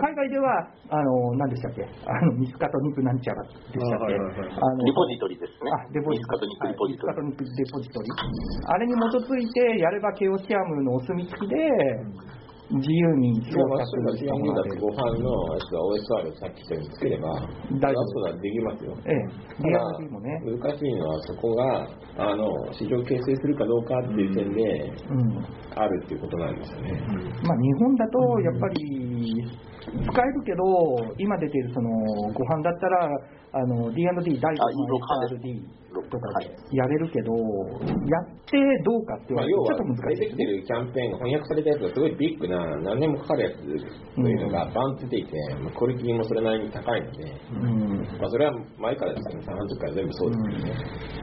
海外では、あの、何でしたっけ？あの、ミスカトニクなんちゃらでしたっけ？あのリポジトリですね。あ、デポジミスカトニックリポジトリ。はいミスカトニックデポジトリ。あれに基づいてやればケオシアムのお墨付きで、自由にい操や、まあ、作そうだ、してもらえる。ご飯のやつが OSR をさっき言ったようにつければ、大丈夫ラストができますよ。ええ、ただ D&D もね。難しいのはそこがあの市場形成するかどうかっていう点でうん。あるっていうことなんですよね。まあ、日本だとやっぱり使えるけど、今出ているそのご飯だったら、あの D&D 第5あいい録版版です SRD とかでやれるけど、やってどうかって言まあ、われるとちょっと難し出てきて。るキャンペーンが翻訳されたやつがすごいビッグな何年もかかるやつというのがバンと出ていて、まあクオリティもそれなりに高いので、うん。まあ、それは前からですね、30から全部そうですよね。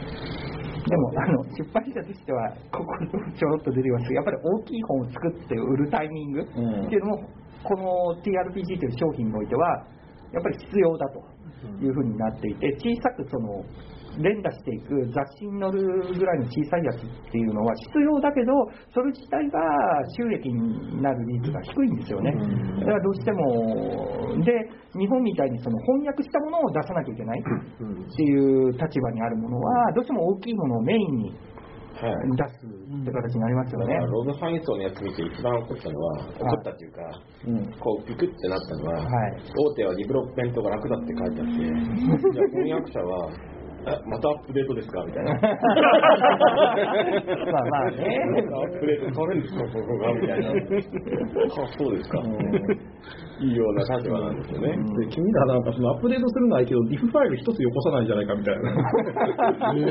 でもあの出版社としては、ここにちょろっと出てます。やっぱり大きい本を作って売るタイミングっていうのも、この TRPG という商品においては、やっぱり必要だというふうになっていて、小さくその連打していく雑誌に載るぐらいの小さいやつっていうのは必要だけど、それ自体が収益になる率が低いんですよね。だからどうしても、で、日本みたいにその翻訳したものを出さなきゃいけないっていう立場にあるものは、どうしても大きいものをメインにはい出すって形になりますよね。ロードファインソーのやつ見て一番怒ったのは、怒ったっていうか、こうピクってなったのは、はい。大手はディベロップメントが楽だって書いてあって、<laughs> じゃあ翻訳者は、あまたアップデートですか？みたいな。<laughs> まあまあね。アップデート取れるんですか、ここがみたいな。あ、そうですか。いいような立場なんですよね。で君らなんかそのアップデートするのはいいけど、ディフファイル一つよこさないんじゃないかみたいな。え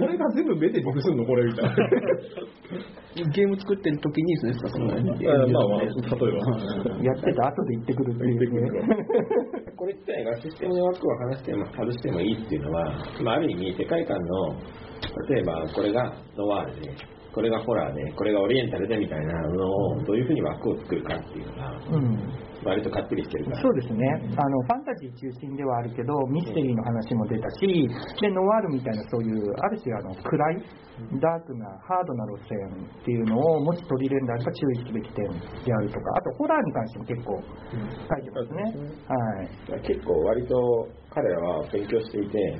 俺が全部目でディフするのこれみたいな。ゲーム作ってる時にですね、そのえまあまあ、例えやってた後で行ってくるっていうね。これ自体がシステムの枠を話しても外してもいいっていうのは、まあ、ある意味世界観の例えばこれがノワールでこれがホラーでこれがオリエンタルでみたいなのをどういうふうに枠を作るかっていうのがうん。割とかっちりしてるから。そうですね。あの、ファンタジー中心ではあるけど、ミステリーの話も出たし、でノワールみたいな、そういう、ある種あの暗い、ダークな、ハードな路線っていうのを、もし取り入れるんであれば注意すべき点であるとか、あとホラーに関しても結構書いてますね。はい。結構割と彼らは勉強していて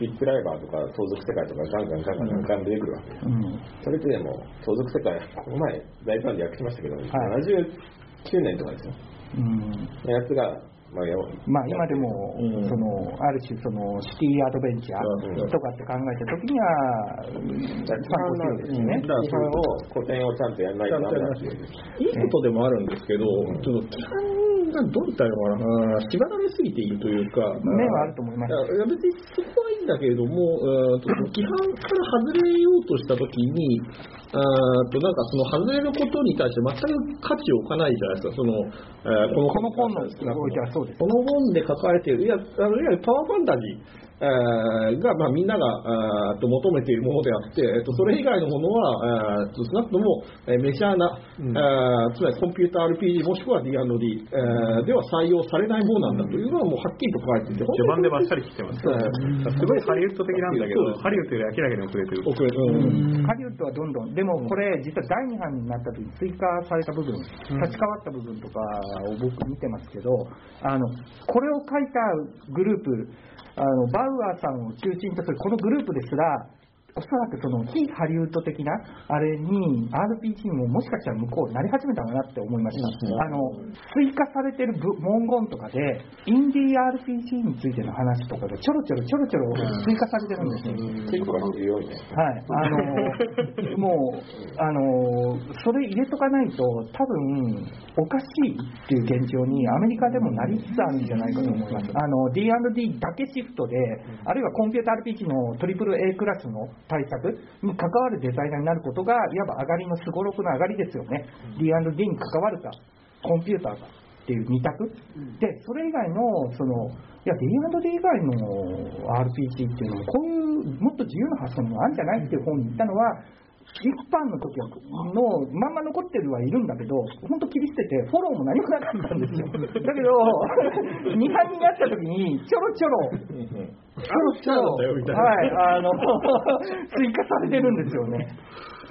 ビッグライバーとか相続世界とかガンガンガンガンガンガン出てくるわけですうん。それってでも相続世界この前大ファンで訳しましたけど、79年とかですよ。うん。のやつが、まあ、やまあ、今でも、そのある種その、シティアドベンチャーとかって考えたときには。だからそれを古典をちゃんとやらないとダメだっていう。いいことでもあるんですけど、ちょっと規範がどういったのかな、うん縛られすぎているというか、面はあると思います。いや別にそこはいいんだけれども、と規範から外れようとしたときに、あーとなんかその外れることに対して全く価値を置かないじゃないですか、そのえーこの本のこの本で書かれている、いや、あのいわゆるパワーファンタジー。えーが、まあ、みんながあーと求めているものであって、えっと、それ以外のものは、えーと少なくとも、えーメジャーな、えーつまりコンピューター RPG もしくは D&D、えーでは採用されないものなんだというのはもうはっきりと書いていて、序盤でばっさり切ってます。えすごいハリウッド的なんだけど、ハリウッドより明らかに遅れてる。遅れうん。ハリウッドはどんどん、でもこれ、実は第2版になった時に追加された部分、立ち変わった部分とかを僕見てますけど、あのこれを書いたグループ、あのバウアーさんを中心とするこのグループですら、おそらくその非ハリウッド的なあれに RPG にももしかしたら向こうなり始めたのかなって思いました。あの追加されてる部文言とかでインディー RPG についての話とかでちょろちょろちょろちょろ追加されてるんですよ。結構重要みたいなはい、あの <laughs> もう、あのそれ入れとかないと、多分おかしいっていう現状にアメリカでもなりつつあるんじゃないかと思います。あの D&D だけシフトで、あるいはコンピューター RPG の AAA クラスの対策に関わるデザイナーになることが、いわば上がりのすごろくの上がりですよね。D&D に関わるか、コンピューターか。っていう二択、でそれ以外のそのいや D&D 以外の RPG っていうのもこういうもっと自由な発想もあるんじゃないっていう本に言ったのは一般の時のまんま残ってるはいるんだけど本当切り捨ててフォローも何もなかったんですよ。<laughs> だけど二版になった時にちょろちょろちょろちょろはいあの <laughs> 追加されてるんですよね。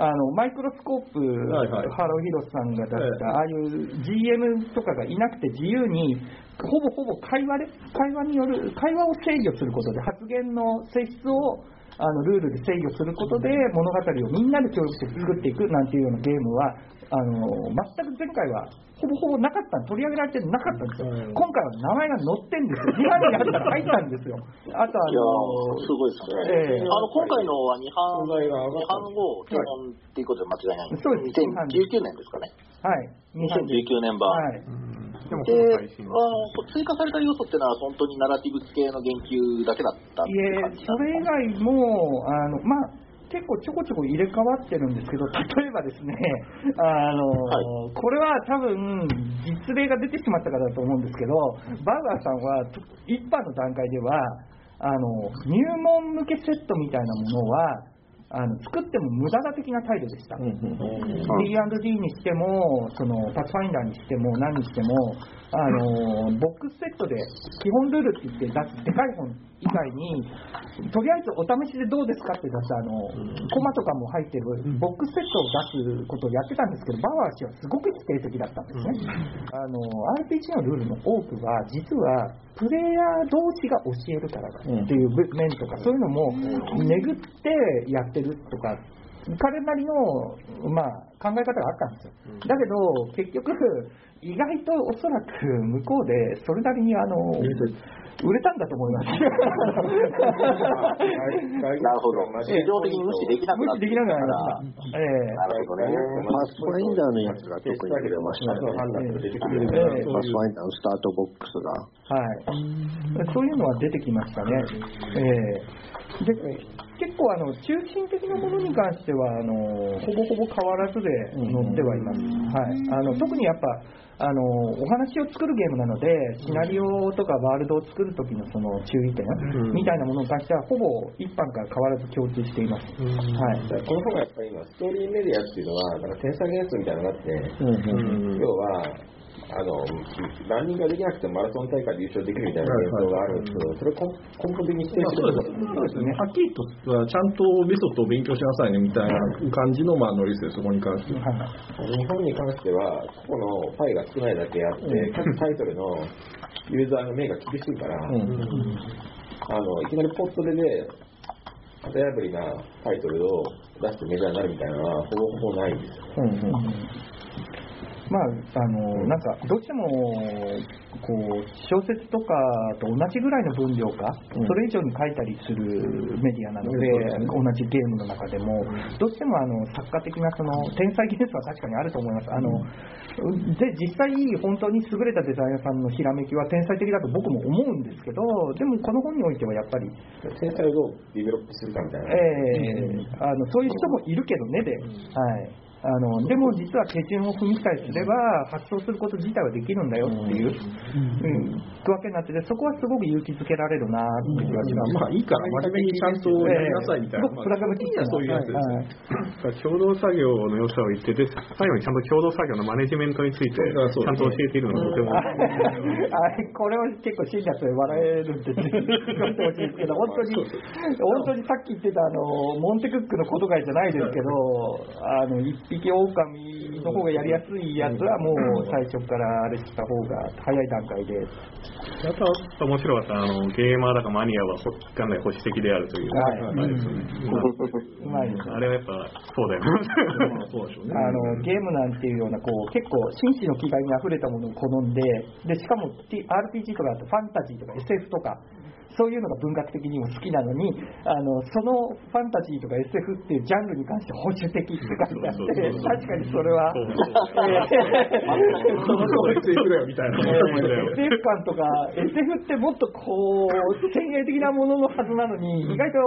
あのマイクロスコープ、はいはい。ハローヒロさんが出した、ええ。ああいう GM とかがいなくて自由に、ほぼほぼ会話で会話による、会話を制御することで、発言の性質をあのルールで制御することで、物語をみんなで協力して作っていくなんていうようなゲームは、あの全く前回はほぼほぼなかった、取り上げられてなかったんですよ、今回は名前が載ってんですよ、2版にあったら入ったんですよ。あとあのーすごいですね。ええあの、今回のは2版、存在が上が2った版後、基本っていうことで間違いないんです。そうです2019年ですかね。はい、2版で2019年版。はいでもで、この配信あの追加された要素っていうのは本当にナラティブ系の言及だけだったいえそれ以外もあの、まあ、結構ちょこちょこ入れ替わってるんですけど、例えばですね、あのはこれは多分、実例が出てしまったからだと思うんですけど、バーガーさんは、と一般の段階では、あの入門向けセットみたいなものは、あの作っても無駄だ的な態度でした。D&D にしても、そのパスファインダーにしても、何にしても、あのボックスセットで基本ルールって言って出すでかい本以外に、とりあえずお試しでどうですかって出すあの、コマとかも入ってるボックスセットを出すことをやってたんですけど、バワー氏はすごく否定的だったんですね。あの RPG のルールの多くは、実はプレイヤー同士が教えるからだっていう面とか、そういうのも巡ってやってるとか、彼なりの、まあ、考え方があったんですよ。だけど、結局、意外とおそらく向こうでそれなりにあの売れたんだと思います。なるほど。市場的に無視できなくなって無視できなくな。ええなるほどね。パスファインダーのやつが特に出ましたね。判断が出てくる。ええパスファインダーのスタートボックスが。はい、そういうのは出てきましたね。ええで結構あの中心的なものに関してはあのほぼほぼ変わらずで載ってはいます。はい、あの特にやっぱあのお話を作るゲームなのでシナリオとかワールドを作る時のその注意点みたいなものに関してはほぼ一般から変わらず共通しています。はい。この本がやっぱり今、ストーリーメディアっていうのは、なんか天才原則みたいなのがあって、要は、あの、ランニングができなくてもマラソン大会で優勝できるみたいな現象があるんですけど、それを根根本的に否定まあす。るそうですね。はっきりと、ちゃんとメソッドを勉強しなさいねみたいな感じの、まあ、ノリですよ、そこに関しては。日本に関しては、ここのパイが少ないだけあって、各タイトルのユーザーの目が厳しいから、あのいきなりポットでね、型破りなタイトルを出してメジャーになるみたいなのは、ほぼほぼないんですよ。まあ、あのなんかどうしてもこう小説とかと同じぐらいの分量か、それ以上に書いたりするメディアなので、同じゲームの中でも、どうしてもあの作家的なその天才技術は確かにあると思います。あので実際、本当に優れたデザイナーさんのひらめきは天才的だと僕も思うんですけど、でもこの本においてはやっぱり、天才をどうディベロップするかみたいな。ええあのそういう人もいるけどねで、はい。あのでも実は手順を踏みさえすれば発想すること自体はできるんだよっていう、うん、わけになっててそこはすごく勇気づけられるなっていう気がします。まあいいから、真面目にちゃんとやりなさいみたいな。すごくプラグマティッそういうやつですね。はい共同作業の良さを言ってて、最後にちゃんと共同作業のマネジメントについて、ちゃんと教えているのがとても。あこれは結構信者と笑えるんで、言ってほしいですけど、本当に、本当にさっき言ってたあのモンテクックのことがじゃないですけど、あの一匹狼の方がやりやすいやつはもう最初からあれした方が早い段階で、あとは面白かったあのゲーマーだかマニアはほ元来保守的であるという、はいあれですよね。うまい。ですあれはやっぱそうだよまあそうでしょうね。あのゲームなんていうようなこう結構紳士の気概にあふれたものを好んででしかも RPG とかだとファンタジーとか SF とかそういうのが文学的にも好きなのにあのそのファンタジーとか SF っていうジャンルに関して保守的って書いてあって確かにそれはそうそう。その通りついてくれよみたいな。SF 感とか SF ってもっとこう先鋭的なもののはずなのに意外と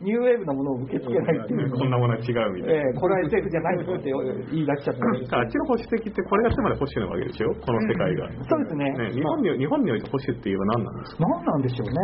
ニューウェーブなものを受け付けないっていう。こんなものは違うみたいな。えーこれは SF じゃないって言い出しちゃったりあっちの保守的ってこれがつまり保守なわけでしょ？この世界が。そうですね。ね日本に日本において保守って言えば何なんですか？何なんでしょうね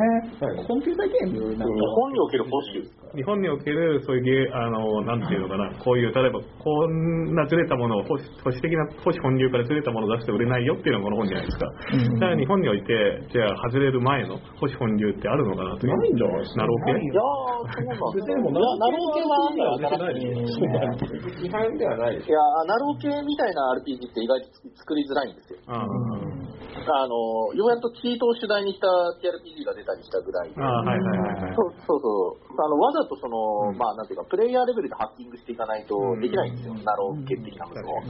コンピューターゲームなんか。日本における保守。日本におけるそういうゲーあのなんていうのかな。こういう例えばこんなずれたものを保守保守的な保守本流からずれたものを出して売れないよっていうのがこの本じゃないですか。だから日本においてじゃあ外れる前の保守本流ってあるのかなという。ないんじゃないですか？なるほど。いやー、そうなんですよ。いや、なろう系は新しいです批判ではないですいや、なろう系みたいな RPG って意外と作りづらいんですよ。ああの、ようやっとチートを主題にした TRPG が出たりしたぐらいで。ああはいはいはいはい。そうそうそう。あの、わざとその、まあ、なんていうか、プレイヤーレベルでハッキングしていかないとできないんですよ。なろう系的なものを。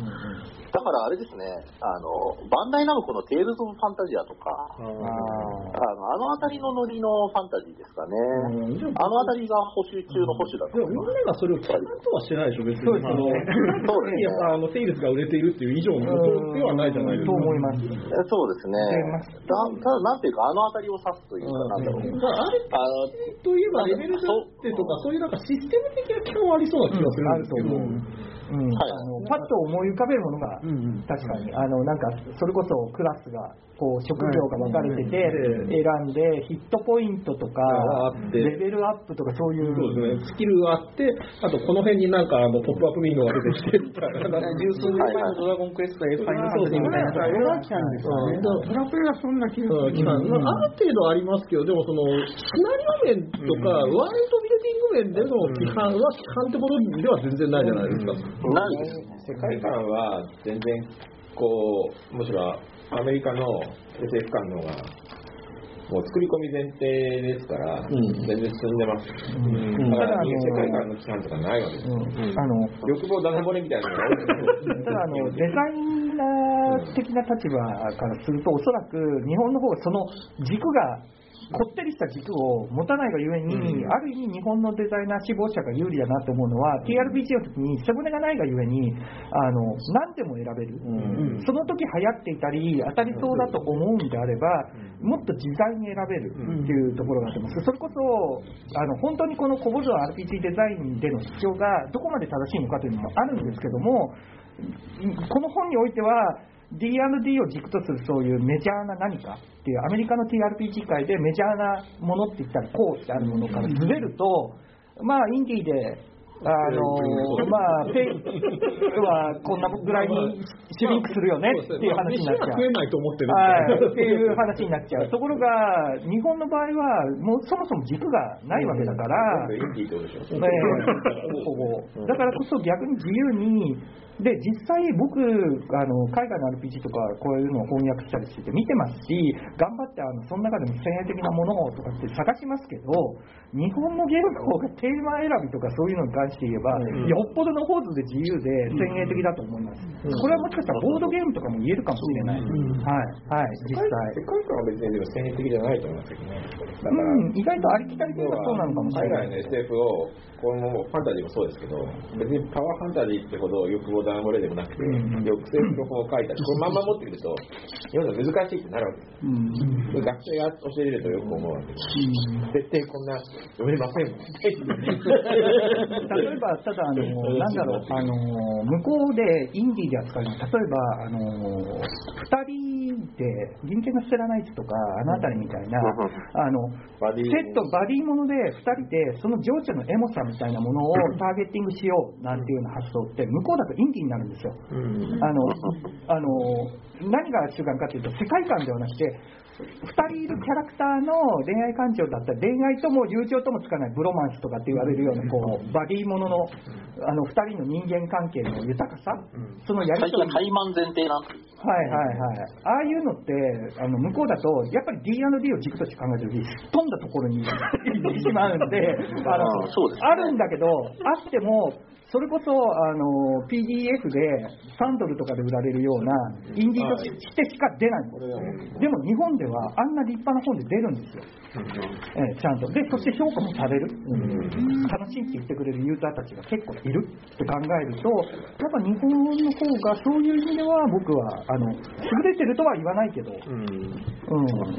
だからあれですね、あの、バンダイナムコのテイルズ・オブ・ファンタジアとか、あの、あのあたりのノリのファンタジーですかね。あのあたりが保守中の保守だと思います。でもみん思います。ながそれを聞かんとはしてないでしょ、別に。そうですねやっぱあの、セールスが売れているっていう以上のことではないじゃないですか。と思います。えそうですね。だただ、なんていうか、あのあたりを指すというか、なんだろう。あれあの、といえばレベルだってとか、そういうなんかシステム的な基本はありそうな気がするんですけど、うんはい。あのパッと思い浮かべるものが確かに、あのなんかそれこそクラスがこう職業が分かれててうん選んでヒットポイントとかレベルアップとかそういうね、スキルがあって、あとこの辺になんかあのポップアップウィンドウが出てきてみたいな。十数年前のドラゴンクエスト F ファイナルみたいなところが来たんですよね。ドラクエはそんな気がうんする。まあある程度ありますけど、でもそのシナリオ面とか、ワールドビルディング面での批判は批判ってことでは全然ないじゃないですか。ないですね。世界観は全然こうむしろアメリカの SF 観の方がもう作り込み前提ですから、ん。全然進んでます、ん。だからただあの世界観の規範とかないわけです、うん。あの欲望ダダ漏れみたいなのがただあの、デザイナー的な立場からすると、おそらく日本の方がその軸が、こってりした軸を持たないがゆえに、ある意味、日本のデザイナー志望者が有利だなと思うのは、TRPG の時に背骨がないがゆえに、あの何でも選べる、その時流行っていたり、当たりそうだと思うんであれば、もっと自在に選べるっていうところがあります。それこそあの本当にこのコボゾ RPG デザインでの主張がどこまで正しいのかというのもあるんですけども、この本においては D&D を軸とするそういうメジャーな何かっていうアメリカの TRPG 界でメジャーなものって言ったらこうってあるものからずれると、まあインディーであのまあペイはこんなぐらいにシュリンクするよねっていう話になっちゃう。飯は食えないと思ってるはい、っていう話になっちゃう。ところが、日本の場合は、もうそもそも軸がないわけだから、だからこそ逆に自由に、で実際僕あの、海外の RPG とかこういうのを翻訳したりしてて見てますし、頑張ってあのその中でも先鋭的なものをとかって探しますけど、日本のゲームの方がテーマ選びとかそういうのに関して言えば、よっぽどの方図で自由で先鋭的だと思います。これはもしかしたらボードゲームとかも言えるかもしれない。はい、はい、実際。世界観は別にでも先鋭的じゃないと思いますけどねだから、うん、意外とありきたりというかそうなのかもしれない。海外の SF をこのファンタジーもそうですけど別にパワーファンタジーってほど欲望ダダ漏れでもなくて、抑制する本を書いたりこれまんま持ってくると読むの難しいってなるわけですうん学生が教えれるとよく思うわけです絶対こんな読めません例えば、ただあの、なんだろう、あの向こうでインディーで扱うの、例えば、あの2人で、人間の知らない人とか、あの辺りみたいな、あのセット、バディもので2人で、その情緒のエモさみたいなものをターゲッティングしようなんていうような発想って、向こうだとインディーになるんですよ。あのあの何が主眼かというと、世界観ではなくて、2人いるキャラクターの恋愛感情だったり、恋愛とも友情ともつかないブロマンスとかって言われるようなこうバディもののあの2人の人間関係の豊かさ、そのやり取り。最近は、怠慢前提なん。はいはいはい、ああいうのってあの向こうだと、やっぱり D&D を軸として考えたとき、飛んだところに行ってしまうんで、<laughs> あのあそうですね。あるんだけど、あっても、それこそあの PDF で3ドルとかで売られるようなインディーとしてしか出ないんです。でも日本ではあんな立派な本で出るんですよ、ええちゃんと。で、そして評価もされる、楽しいって言ってくれるユーザーたちが結構いるって考えると、やっぱ日本の方がそういう意味では僕はあの優れてるとは言わないけど、うん。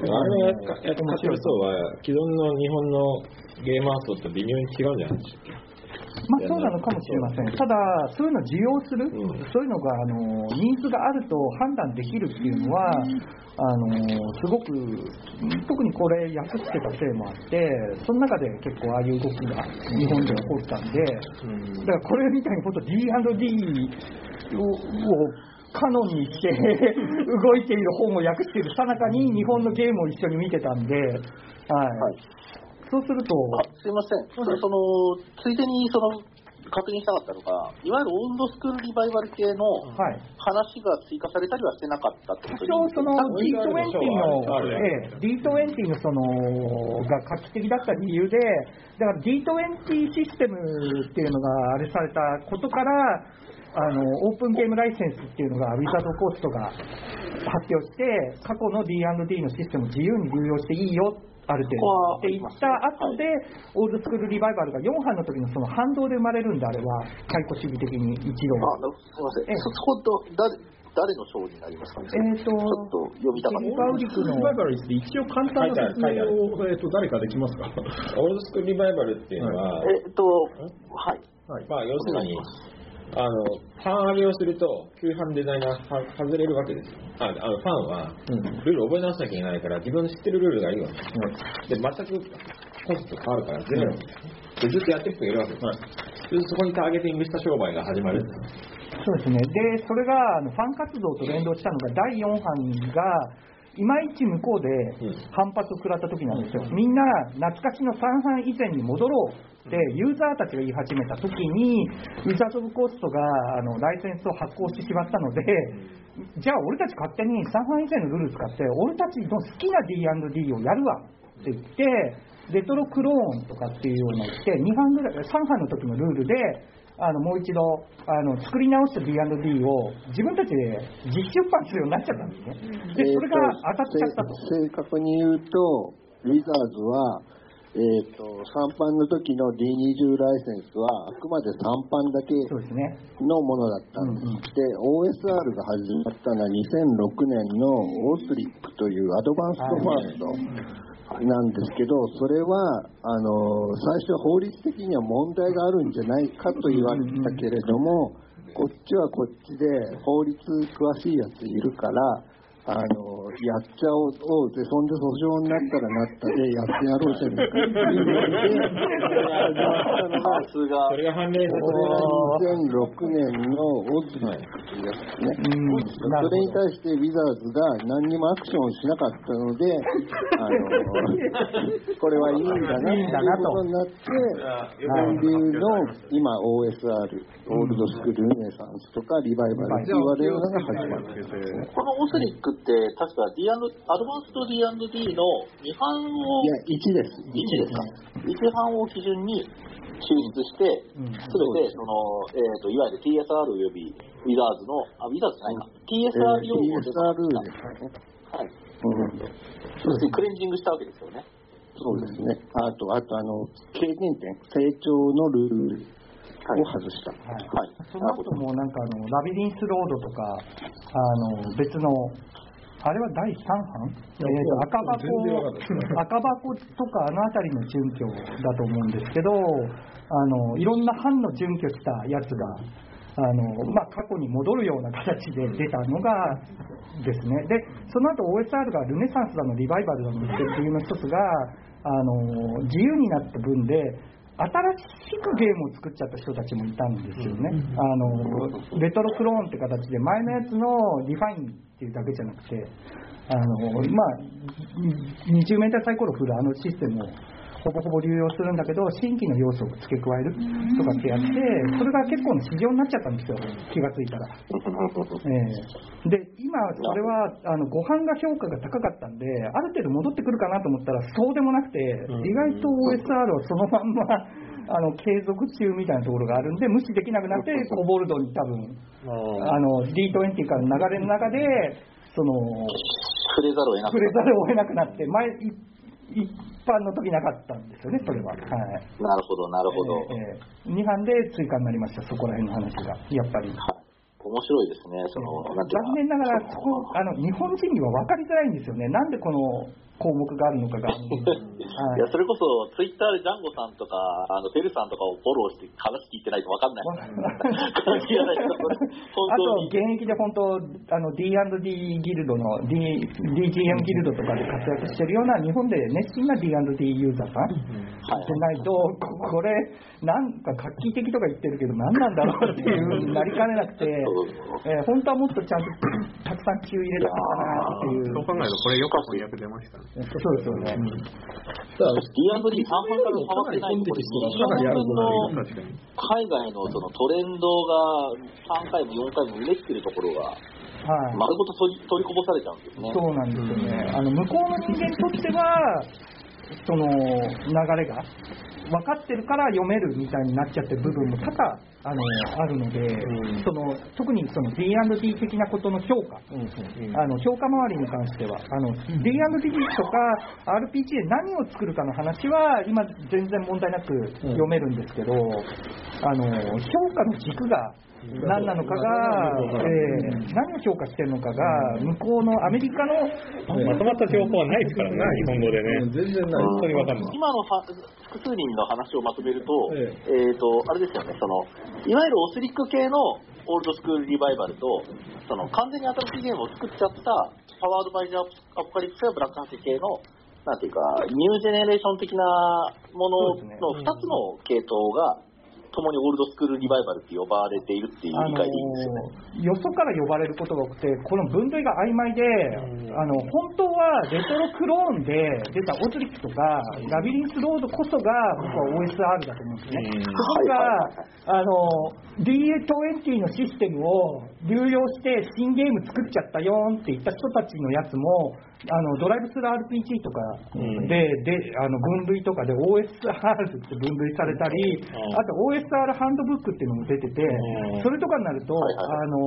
あれをやっやって面白そうは既存の日本のゲーマー層と微妙に違うんじゃないでしょうかまあそうなのかもしれません。ただ、そういうのを受容する、そういうのがあのニーズがあると判断できるっていうのは、あのすごく、特にこれ、訳してたせいもあって、その中で結構ああいう動きが日本で起こったんで、だからこれみたいに本当 D&D ををカノンにして <laughs> 動いている本を訳しているさなかに日本のゲームを一緒に見てたんで、はい。そうすると、あすいません、そそのついでにその確認したかったのが、いわゆるオールドスクールリバイバル系のはい。話が追加されたりはしてなかったって多こと少その D20 の、ええ D20 のそのが画期的だった理由で、だから D20 システムっていうのがあれされたことから、あのオープンゲームライセンスっていうのがウィザードコーストが発表して、過去の D&D のシステムを自由に流用していいよ、ある程度。って言った後で、オールドスクールリバイバルが4班の時のその反動で生まれるんであれば、解雇主義的に一度。あなすみません、ええ。そそこと誰誰の賞になりますか？ね、えーとちょっと読みたかった。リバイバルについて一応簡単な説明を、えっと誰かできますか？<laughs> オールドスクールリバイバルっていうのは、えっと、はい、まあ、要するに、あの、ファン上げをすると、旧版デザイナーは外れるわけですよ。ああのファンは、ルール覚え直さなきゃいけないから、自分の知ってるルールがいいわけです。で、全くコスト変わるから、ゼロなんですね。で、ずっとやってる人がいるわけです。でそこにターゲティングした商売が始まる。そうですね。で、それがファン活動と連動したのが第4版が、いまいち向こうで反発を食らった時なんですよ。みんな懐かしの3版以前に戻ろうってユーザーたちが言い始めた時に、ウィザード・オブ・コーストがあのライセンスを発行してしまったので、じゃあ俺たち勝手に3版以前のルール使って、俺たちの好きな D&D をやるわって言って、レトロクローンとかっていうような言って、2版ぐらい、3版の時のルールで、あのもう一度あの作り直した D&D を自分たちで実出版するようになっちゃったんですね。で、それが当たっちゃったと。正正確に言うと、ウィザーズは、えー、と3版の時の D20 ライセンスはあくまで3版だけ。のものだったんです。で、OSR が始まったのは2006年のオースリップというアドバンストファーストなんですけど、それはあの最初は法律的には問題があるんじゃないかと言われてたけれども、こっちはこっちで法律詳しいやついるから、あのやっちゃおうで、そんで訴訟になったらなったで、やってやろうじゃないかっていうので、さすがそ。れが判例これは2006年のオックというやつですね。それに対してウィザーズが何にもアクションをしなかったので、あのこれはいいんだなということになって、韓流の今 OSR、オールドスクールルネサンスとかリバイバルって言われるのが始まるんですね。このオスリックって、確か D& アドバンスト D&D の2版をい、や、1です。1ですか。1版を基準に抽出して、すべて、その、えっ、と、いわゆる TSR およびウィザーズの、あ、ウィザーズじゃないな。TSR 用語で、TSR ですかね。はい。うんそしてクレンジングしたわけですよね。そうですね。あと、あと、あの、経験点、成長のルールを外した。はい。その後もなんかあのラビリンスロードとかあの別のあれは第3版、えーと赤箱赤箱とかあの辺りの準拠だと思うんですけどあのいろんな版の準拠したやつがあの、まあ、過去に戻るような形で出たのがですね。でその後 OSR がルネサンスだのリバイバルだのっていうの一つがあの自由になった分で新しくゲームを作っちゃった人たちもいたんですよね。あのレトロクローンって形で前のやつのリファインっていうだけじゃなくて、あのまあ20メーターサイコロ振るあのシステムをほぼほぼ流用するんだけど新規の要素を付け加えるとかってやってそれが結構な市場になっちゃったんですよ。気がついたら。ええ。で今それはあのご飯が評価が高かったんである程度戻ってくるかなと思ったらそうでもなくて、意外と OSR をそのまんまあの継続中みたいなところがあるんで無視できなくなってコボルドに多分あの D20 からの流れの中でその触れざるを得なく触れざるを得なくなって前い一般の時なかったんですよねそれは。はいなるほど、なるほど。ええ2班で追加になりました、そこら辺の話が、やっぱり。面白いですね、その、残念ながら、そこあの日本人には分かりづらいんですよね、なんでこの項目があるのかが。<laughs> はい。いや、それこそ、ツイッターでジャンゴさんとか、あの、フェルさんとかをフォローして話聞いてないと分かんない。感じがない。あと。現役で本当あの D&D ギルドの D DGM ギルドとかで活躍してるような日本で熱心な D&D ユーザーさんでないとここれなんか画期的とか言ってるけど何なんだろうっていうなりかねなくて、<laughs> えー本当はもっとちゃんとたくさん急入れたかったなっていうそう考えると、これよく翻訳出ましたね。そうですよね、D&D 3本から変わってないと、これ20分の。海外のそのトレンドが3回も4回もうねってるところが、はい丸ごと取り取りこぼされちゃうんですね。そうなんですよね。あの向こうの人間にとっては、その流れが分かってるから読めるみたいになっちゃってる部分も多々あのあるので、その特にその D&D 的なことの評価、あの評価周りに関しては、あの D&D とか RPG で何を作るかの話は今全然問題なく読めるんですけど、あの評価の軸が何なのかが、えー何を評価してるのかが、向こうのアメリカの、まとまった情報はないですからね、日本語でね。全然ない。本当にわかんない。今のは複数人の話をまとめると、ええ。っ、と、あれですよね、その、いわゆるオスリック系のオールドスクールリバイバルと、その完全に新しいゲームを作っちゃったパワードバイザーアポカリプスやブラックハッシュ系の、なんていうか、ニュージェネレーション的なものの2つの系統が、共にオールドスクールリバイバルって呼ばれているっていう理解でいいんですよね。よそから呼ばれることが多くて、この分類が曖昧で、あの本当はレトロクローンで出たオズリックとか、ラビリンスロードこそが僕は OSR だと思うんですね。そこがあの DA20 のシステムを流用して新ゲーム作っちゃったよーんって言った人たちのやつも、あのドライブスルー RPG とかで,、であの分類とかで OSR って分類されたり、あと OSR ハンドブックっていうのも出てて、それとかになると、あの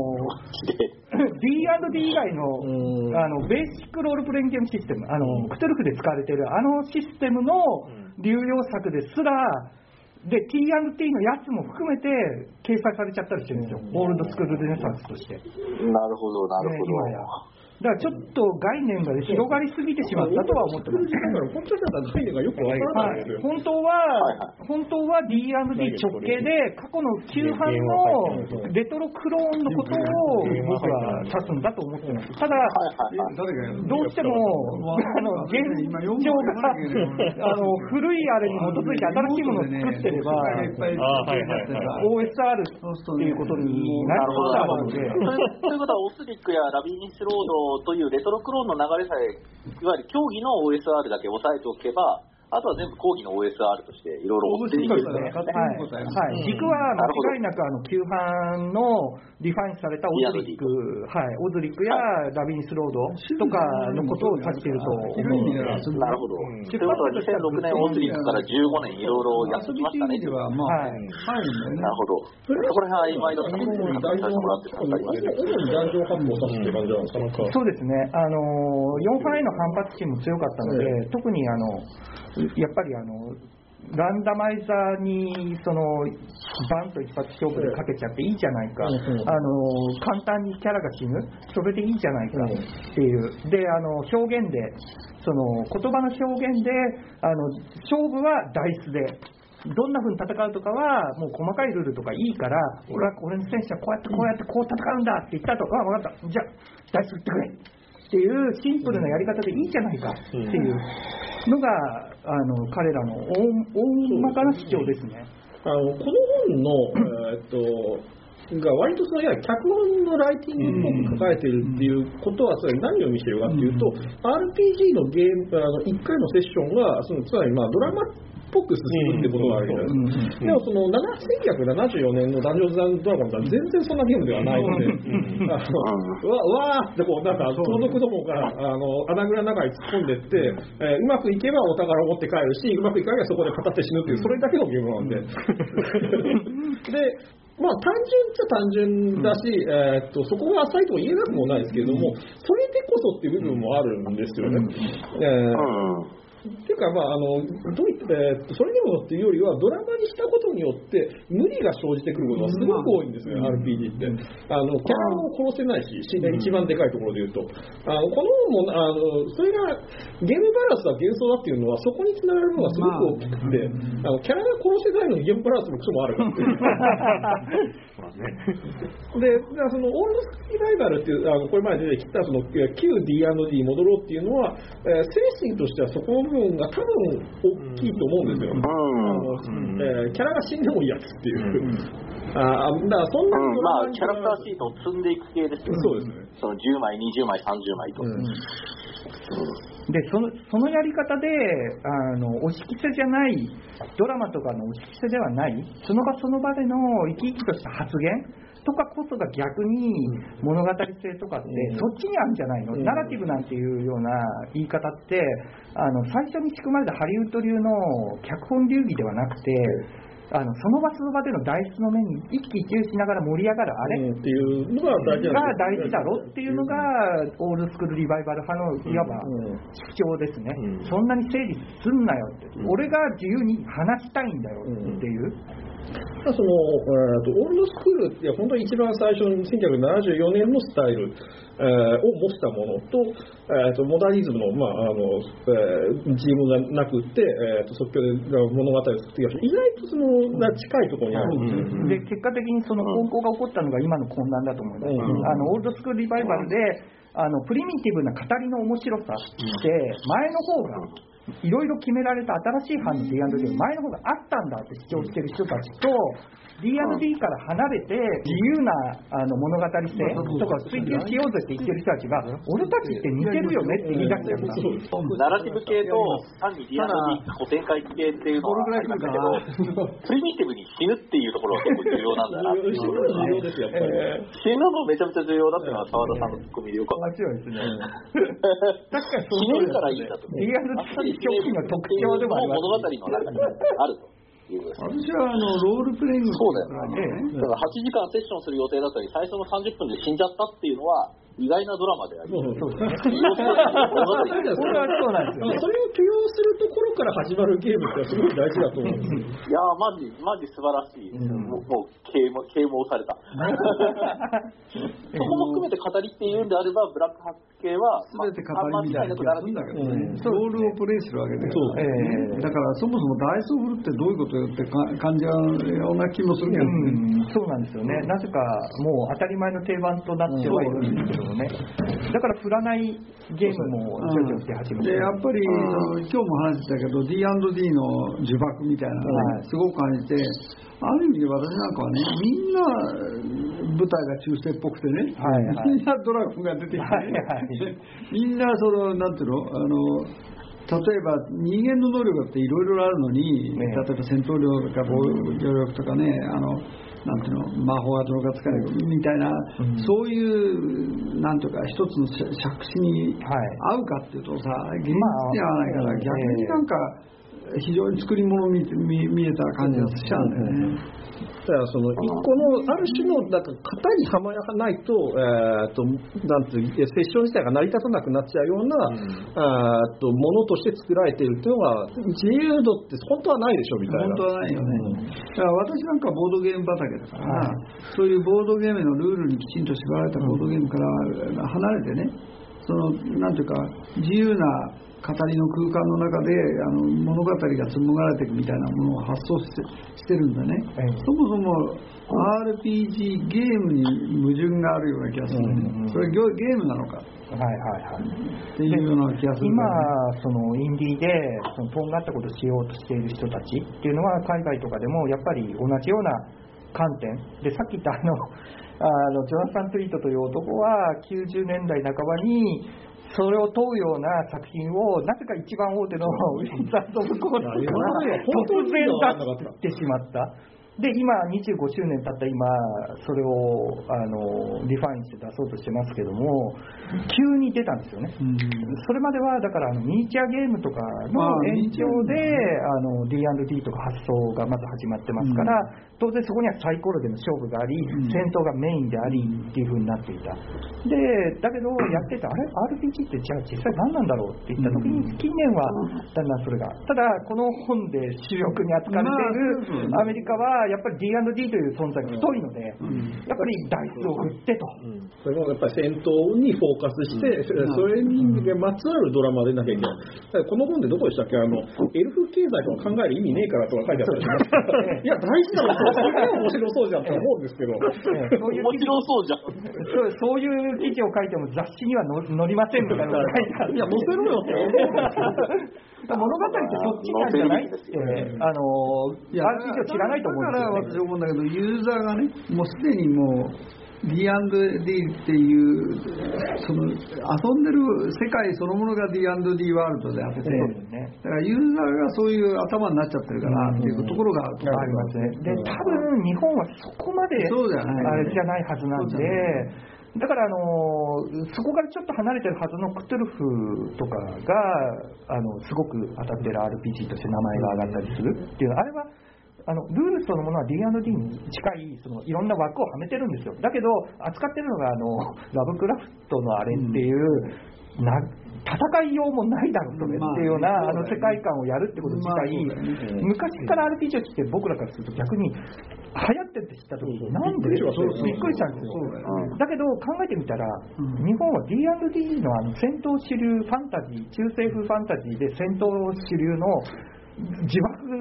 <laughs> で D&D 以外のあのベーシックロールプレイングゲームシステム、あのクトゥルフで使われているあのシステムの流用作ですら、で T&T のやつも含めて掲載されちゃったりしてるんですよ、オールドスクールルネサンスとして。なるほど、なるほど。だからちょっと概念が広がりすぎてしまったとは思ってます。本当にただ概念がよくわからないんですよ。本当は、本当は D&D 直系で、過去の旧版のレトロクローンのことを僕は指すんだと思ってます。ただ、どうしても、あの、現状が、あの、古いあれに基づいて新しいものを作ってれば、OSR っていうことにななるほど、なるほど。るので、ということは、オスリックやラビリンスロードというレトロクローンの流れさえ、いわゆる競技の OSR だけ押さえておけば、あとは全部講義の OSR としていろいろ追っていけるそうですね。はい。はい。軸は間違いなくあの旧版のリファインされたオズリック、はい、オズリックやラビニスロードとかのことを指していると思うんで。なるほど。ということは、2006年オズリックから15年いろいろやってきましたね。は、まあ、はい。なるほど。そこら辺は曖昧だったので、主にさせてもらってたんですね。主に男女発砲させて感じなんですか、なんか。そうですね。あの、4ファイの反発心も強かったので、特にあの、やっぱりあの、ランダマイザーにそのバンと一発勝負でかけちゃっていいじゃないか、うんうん。あの簡単にキャラが死ぬ、それでいいじゃないか。っていう、であの表現で、その言葉の表現で、あの勝負はダイスで、どんな風に戦うとかは、もう細かいルールとかいいから、俺は俺の選手はこうやってこうやってこう戦うんだって言ったと、あ分かった、じゃあ、ダイス打ってくれっていうシンプルなやり方でいいじゃないかっていうのが、あの彼らの大大まかな主張ですね。あのこの本の、<clears throat> えーっとが割とそのいわゆる脚本のライティングっぽく書かれているっていうことはそれ何を意味しているかっていうと、RPG のゲームあの1回のセッションがそのつまりまあドラマっぽく進むってことがあるで。でもその1974年のダンジョンズドラゴンズは全然そんなゲームではないので、あのわわーってこうなんか盗賊どもがあの穴蔵の中に突っ込んでって、えーうまくいけばお宝を持って帰るし、うまくいかないばそこで語って死ぬっていうそれだけのゲームなんで。<laughs> でまあ単純っちゃ単純だし、えーっとそこが浅いとも言えなくもないですけれども、それでこそっていう部分もあるんですよね。えーっていうか、まあ、あのどういえーそれでもっていうよりは、ドラマにしたことによって、無理が生じてくることがすごく多いんですよね、RPG って。あのキャラも殺せないし、し一番でかいところで言うと。あのこの本もあの、それがゲームバランスは幻想だっていうのは、そこにつながるのがすごく大きくて、あのキャラが殺せないのにゲームバランスもクソもあるから。で、そのオールドスキーライバルっていう、あのこれまで出てきたその旧 D&D に戻ろうっていうのは、えー精神としてはそこの部分が多分大きいと思うんですよ。あのえーキャラが死んでもいいやつっていう。あーだからそんなうん、まあ、キャラクターシートを積んでいく系ですよね。そうですね。その10枚、20枚、30枚と。でそのそのやり方であのお色せじゃないドラマとかのお色せではないその場その場での生き生きとした発言とかこそが逆に物語性とかって、そっちにあるんじゃないの、ナラティブなんていうような言い方ってあの最初に仕組まれたハリウッド流の脚本流儀ではなくてあのその場その場でのダイスの面に一喜一憂しながら盛り上がるあれ、うんっていうのが大事が大事だろっていうのが、オールドスクールリバイバル派のいわば主張ですね、そんなに整理すんなよって、俺が自由に話したいんだよっていう、その、えーとオールドスクールって本当に一番最初に1974年のスタイル、えーを模したものと,、えーとモダニズムの,、まああのえー、チームがなくって、えーと即興で物語を作ってきた人意外とそのな近いところにあるんですよ。で結果的にその方向が起こったのが今の混乱だと思います、うん。あのオールドスクールリバイバルであのプリミティブな語りの面白さって前の方がいろいろ決められた新しい班の D&D の前の方があったんだって主張してる人たちと D&D から離れて自由なあの物語性とか追求しようぜって言ってる人たちが俺たちって似てるよねって言い出しちゃった。ナラティブ系と単に D&D 古典回帰系っていうのはありましたけど、プリミティブに死ぬっていうところが結構重要なんだなっていう重要 <laughs> ですよ、やっぱり。死ぬのめちゃめちゃ重要だっていうのは澤田さんのツッコミでよかる。面白いですね。<laughs> 確かに <laughs> 死ねるからいいんだと。D&D 初期の特徴でもあります物語の中にあるという。私はあのロールプレイングそうだよね。だから8時間セッションする予定だったのに最初の30分で死んじゃったっていうのは意外なドラマでありそれはそうなんですよまあそれを許容するところから始まるゲームってすごい大事だと思うんですよ。いやー、マジ、マジ素晴らしい。もう、もう啓蒙、啓蒙された。<laughs> そこも含めて語りっていうんであれば、ブラックハック系は、すべて語りみたいな気がするんだけどね、ロールをプレイするわけで、ええだからそもそもダイスを振るってどういうことよってか感じるような気もするけどね。うん、そうなんですよね、なぜかもう当たり前の定番となってはいるんですけどもね、だから振らないゲームもやっぱり、その今日も話してたけど D&D の呪縛みたいなのはいがすごく感じて、ある意味で私なんかはねみんな舞台が中世っぽくてね、はいはい。みんなドラゴンが出てきてね、はいはい。みんなそのなんていうのあの例えば人間の能力っていろいろあるのに、ね例えば戦闘力とか防御力とかねあのなんていうの魔法はどのか使えるみたいな、うん。そういうなんていうか一つの尺子にはい合うかっていうとさ現実に合わないから、まあ逆になんか非常に作り物見見えた感じがしちゃうんだよね。だからその一個のある種のなんか型にはまらないと,、えー、となんていうセッション自体が成り立たなくなっちゃうような、あーとものとして作られているというのが自由度って本当はないでしょみたいな。本当はないよね、だから私なんかボードゲーム畑だから、そういうボードゲームのルールにきちんと縛られたボードゲームから離れてね、そのなんていうか、自由な語りの空間の中であの物語が紡がれていくみたいなものを発想してしてるんだね、ええ。そもそも RPG ゲームに矛盾があるような気がするね、うんそれゲゲームなのか。はいはいはい。っていうような気がするん今そのインディーでそのとんがったことをしようとしている人たちっていうのは海外とかでもやっぱり同じような観点でさっき言ったあのあのジョナサン・トゥイートという男は90年代半ばにそれを問うような作品をなぜか一番大手のウィンザード・オブ・コースからいや今まで本当に突然出してしまった。で今25周年経った今それをあのリファインして出そうとしてますけども急に出たんですよね、うん。それまではだからあのミニチュアゲームとかの延長であの D&D とか発想がまず始まってますから、当然そこにはサイコロでの勝負があり、ん。戦闘がメインでありっていう風になっていた。でだけどやっててあれ？RPG ってじゃあ実際何なんだろうって言った時に近年はだんだんそれが。ただこの本で主力に扱われているアメリカはやっぱり D&D という存在が太いので、やっぱりダイスを振ってと。それもやっぱり戦闘にフォーカスして、それにまつわるドラマでなきゃいけない。この本でどこでしたっけ？あの、エルフ経済とか考える意味ねえからとか書いてあったりしますからいや、大事だろ、すごい面白そうじゃんと思うんですけど。そういう面白そうじゃん。そうそういう記事を書いても雑誌には載載りませんとか書いてあるいや、載せろよって思うんですよ。物語ってそっちなんじゃないって、あの、いや RPG を知らないと思うんだからですよ、ね。私思うんだけど、ユーザーがね、もうすでにもう、D&D っていう、その遊んでる世界そのものが D&D ワールドであって、ね。だからユーザーがそういう頭になっちゃってるからっていうところがありますね。で、多分日本はそこまでそうじゃないあれじゃないはずなんで、だからあのそこからちょっと離れてるはずのクトゥルフとかがあのすごく当たってる RPG として名前が上がったりするっていう。のはあれはあのルールそのものは D&D に近いそのいろんな枠をはめてるんですよ。だけど扱ってるのがあのラブクラフトのあれっていう、な戦いようもないだろうそれっていうような、あの世界観をやるってこと自体、昔から RPG って僕らからすると逆に流行ってるって知った時になんでびっくりしたんですよ。だけど考えてみたら、日本は D&D のあの戦闘主流ファンタジー中世風ファンタジーで戦闘主流の自爆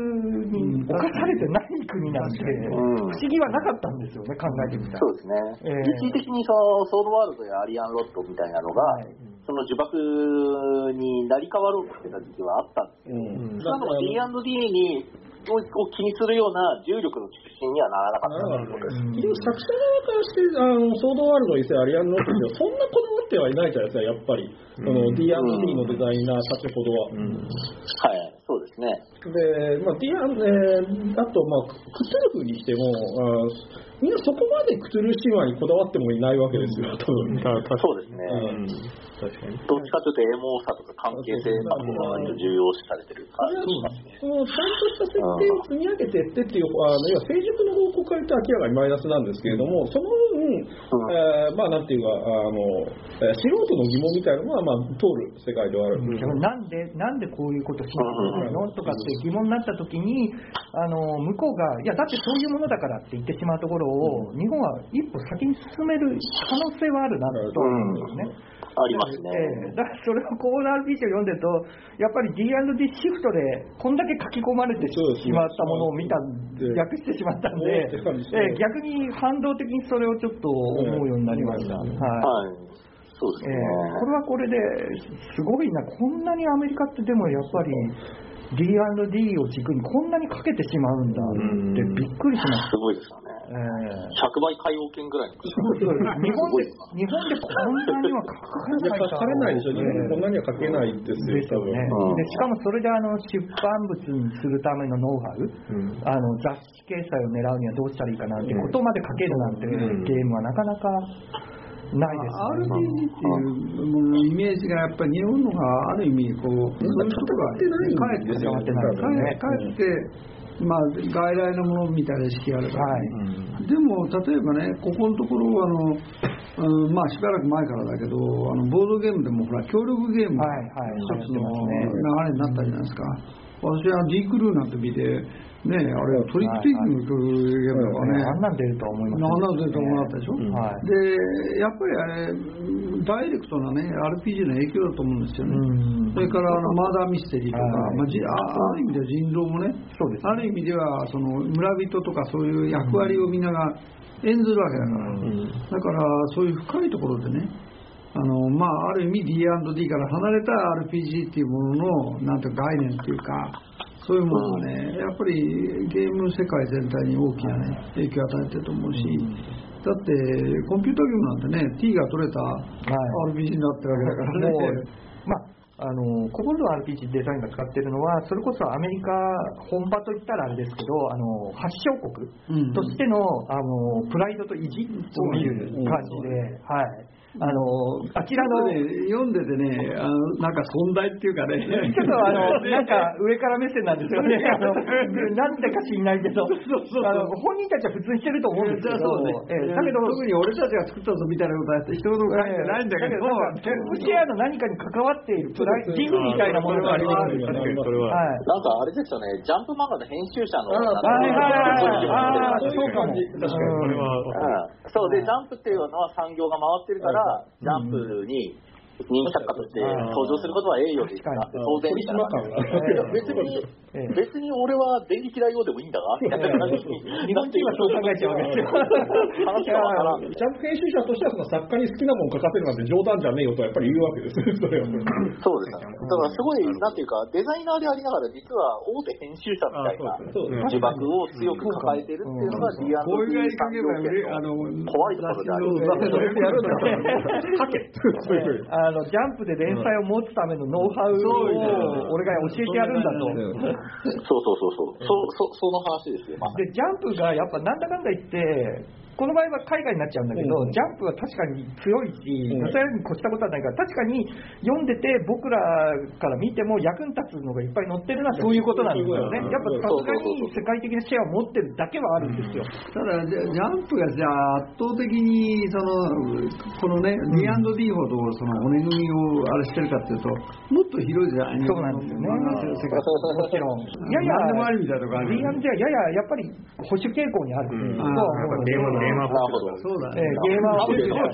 に侵されてない国なんで、不思議はなかったんですよね、考えてみたら。そうですね。ええ。一時的にそのソードワールドやアリアンロッドみたいなのが、その呪縛になり変わろうとしてた時期はあったんですけど、うんしかも D&D にをを気にするような重力の中心にはならなかったです。結局作者側からして、あのソードワールドにせよアリアンロックでそんなこだわってはいないじゃないですか、やっぱり。その D&D のデザイナーたちほどは。はい、そうですね。で、まあ、D&、えーあと、まあ、クトゥルフにしても、あーみんなそこまでクトゥルフ神話にこだわってもいないわけですよ、多分ね。そうですね。うん確かに。どっちかというとエモさとか関係性が割と重要視されてる感じがしますね。そのちゃんとした設定を積み上げていってっていう、あの要は成熟の方向から言うと明らかにマイナスなんですけれども、その分、えーまあなんていうか、あのえー素人の疑問みたいなのは、まあ、通る世界ではある。でもなんで、なんでこういうことしなきゃいけないのとかって疑問になったときに、あの向こうが、いや、だってそういうものだからって言ってしまうところを、日本は一歩先に進める可能性はあるなと思うんですよね。ありますね。ええだからそれをコーナー RPG を読んでると、やっぱり D&D シフトでこんだけ書き込まれてしまったものを見たんで訳してしまったんで、ええ逆に反動的にそれをちょっと思うようになりました。はいはい。そうですえね。えこれはこれですごいな、こんなにアメリカってでもやっぱり D&D を軸にこんなにかけてしまうんだってびっくりしましすごいですよね。た。ええ100倍海洋圏ぐらいの。そう日本で日本でこんなには書かれない書かれないでしょ、日本こんなには書けないですよ、ですよね、うん。でしかもそれであの出版物にするためのノウハウ、あの雑誌掲載を狙うにはどうしたらいいかなってことまで書けるなんてゲームはなかなかないですね。RPG っていうもののイメージがやっぱり日本のがある意味こうそういうことがかえって戦ってないですよね。かえってまあ外来のものみたいな意識があるから、はい。でも例えばねここのところあの、うんまあしばらく前からだけどあのボードゲームでもほら協力ゲーム一つの流流れになったじゃないですか、私は D クルーなんて見てねあれはトリックテイキングの協力ゲームだからね、あんなん出ると思いますなんなんでと思ったでしょ、はい。でやっぱりあれダイレクトなね RPG の影響だと思うんですよね、うん。それからあのマーダーミステリーとか、はい。まあ、じあある意味では人狼もねそうですある意味ではその村人とかそういう役割をみんなが演ずるわけだから、だからそういう深いところでねあのまあ、ある意味 D&D から離れた RPG っていうもののなんて概念っていうかそういうものがねやっぱりゲーム世界全体に大きな、ね、影響を与えてると思うし、だってコンピューターゲームなんてね T が取れた RPG になってるわけだからね、もうまああのコボルド RPG デザインが使ってるのは、それこそアメリカ本場といったらあれですけど、あの発祥国うん。としての,、あのプライドと意地を見る感じで、はい、あのあちらの、ね、読んでてねあのなんか存在っていうかね。ちょっとあの、<laughs> なんか上から目線なんですよね。<laughs> あのなんでか知んないけど、あの本人たちは普通にしてると思うんですけど、そうね。ええ。だけど、特に俺たちが作ったぞみたいなことやって一言も書いてないんだけど、トップシェアの何かに関わっているプライジムみたいなものがありますなんかあれですよね、ジャンプ漫画の編集者の。はいはいはいそうかも。確かにこれは、そう。で、ジャンプっていうのは産業が回ってるから、ジャンプに人気作家として登場することは栄誉であって当然みたいな感じで。いや別に、ええ別に俺は電撃大王でもいいんだが、みたいな感じに。日本人はそう考えちゃうわけですよ。話がわからん。ジャンプ編集者としてはその作家に好きなもの書かせるなんて冗談じゃねえよとはやっぱり言うわけですそれは。そうですね。だからすごい、なんていうか、デザイナーでありながら、実は大手編集者みたいなそうです呪縛を強く抱えてるっていうのが D&D の、怖いところである。雑誌のやるんだ <laughs> 書けあのジャンプで連載を持つためのノウハウを俺が教えてやるんだと。そうそうそうそう。そ、そ、その話ですよ。まで、ジャンプがやっぱなんだかんだ言って、この場合は海外になっちゃうんだけど、ジャンプは確かに強いし、それに越したことはないから、確かに読んでて、僕らから見ても役に立つのがいっぱい載ってるのはそういうこと。なんですよね。やっぱさすがに世界的なシェアを持ってるだけはあるんですよ。ただ、ジャジャンプがじゃあ圧倒的にそのこのね、D&D ほどその骨組みをあれしてるかっていうと、もっと広いじゃないそうなんですよね。もちろん。やや、D&D はやややっぱり保守傾向にあるうんとは思うのでゲームゲーマーそうだね。えーゲーマー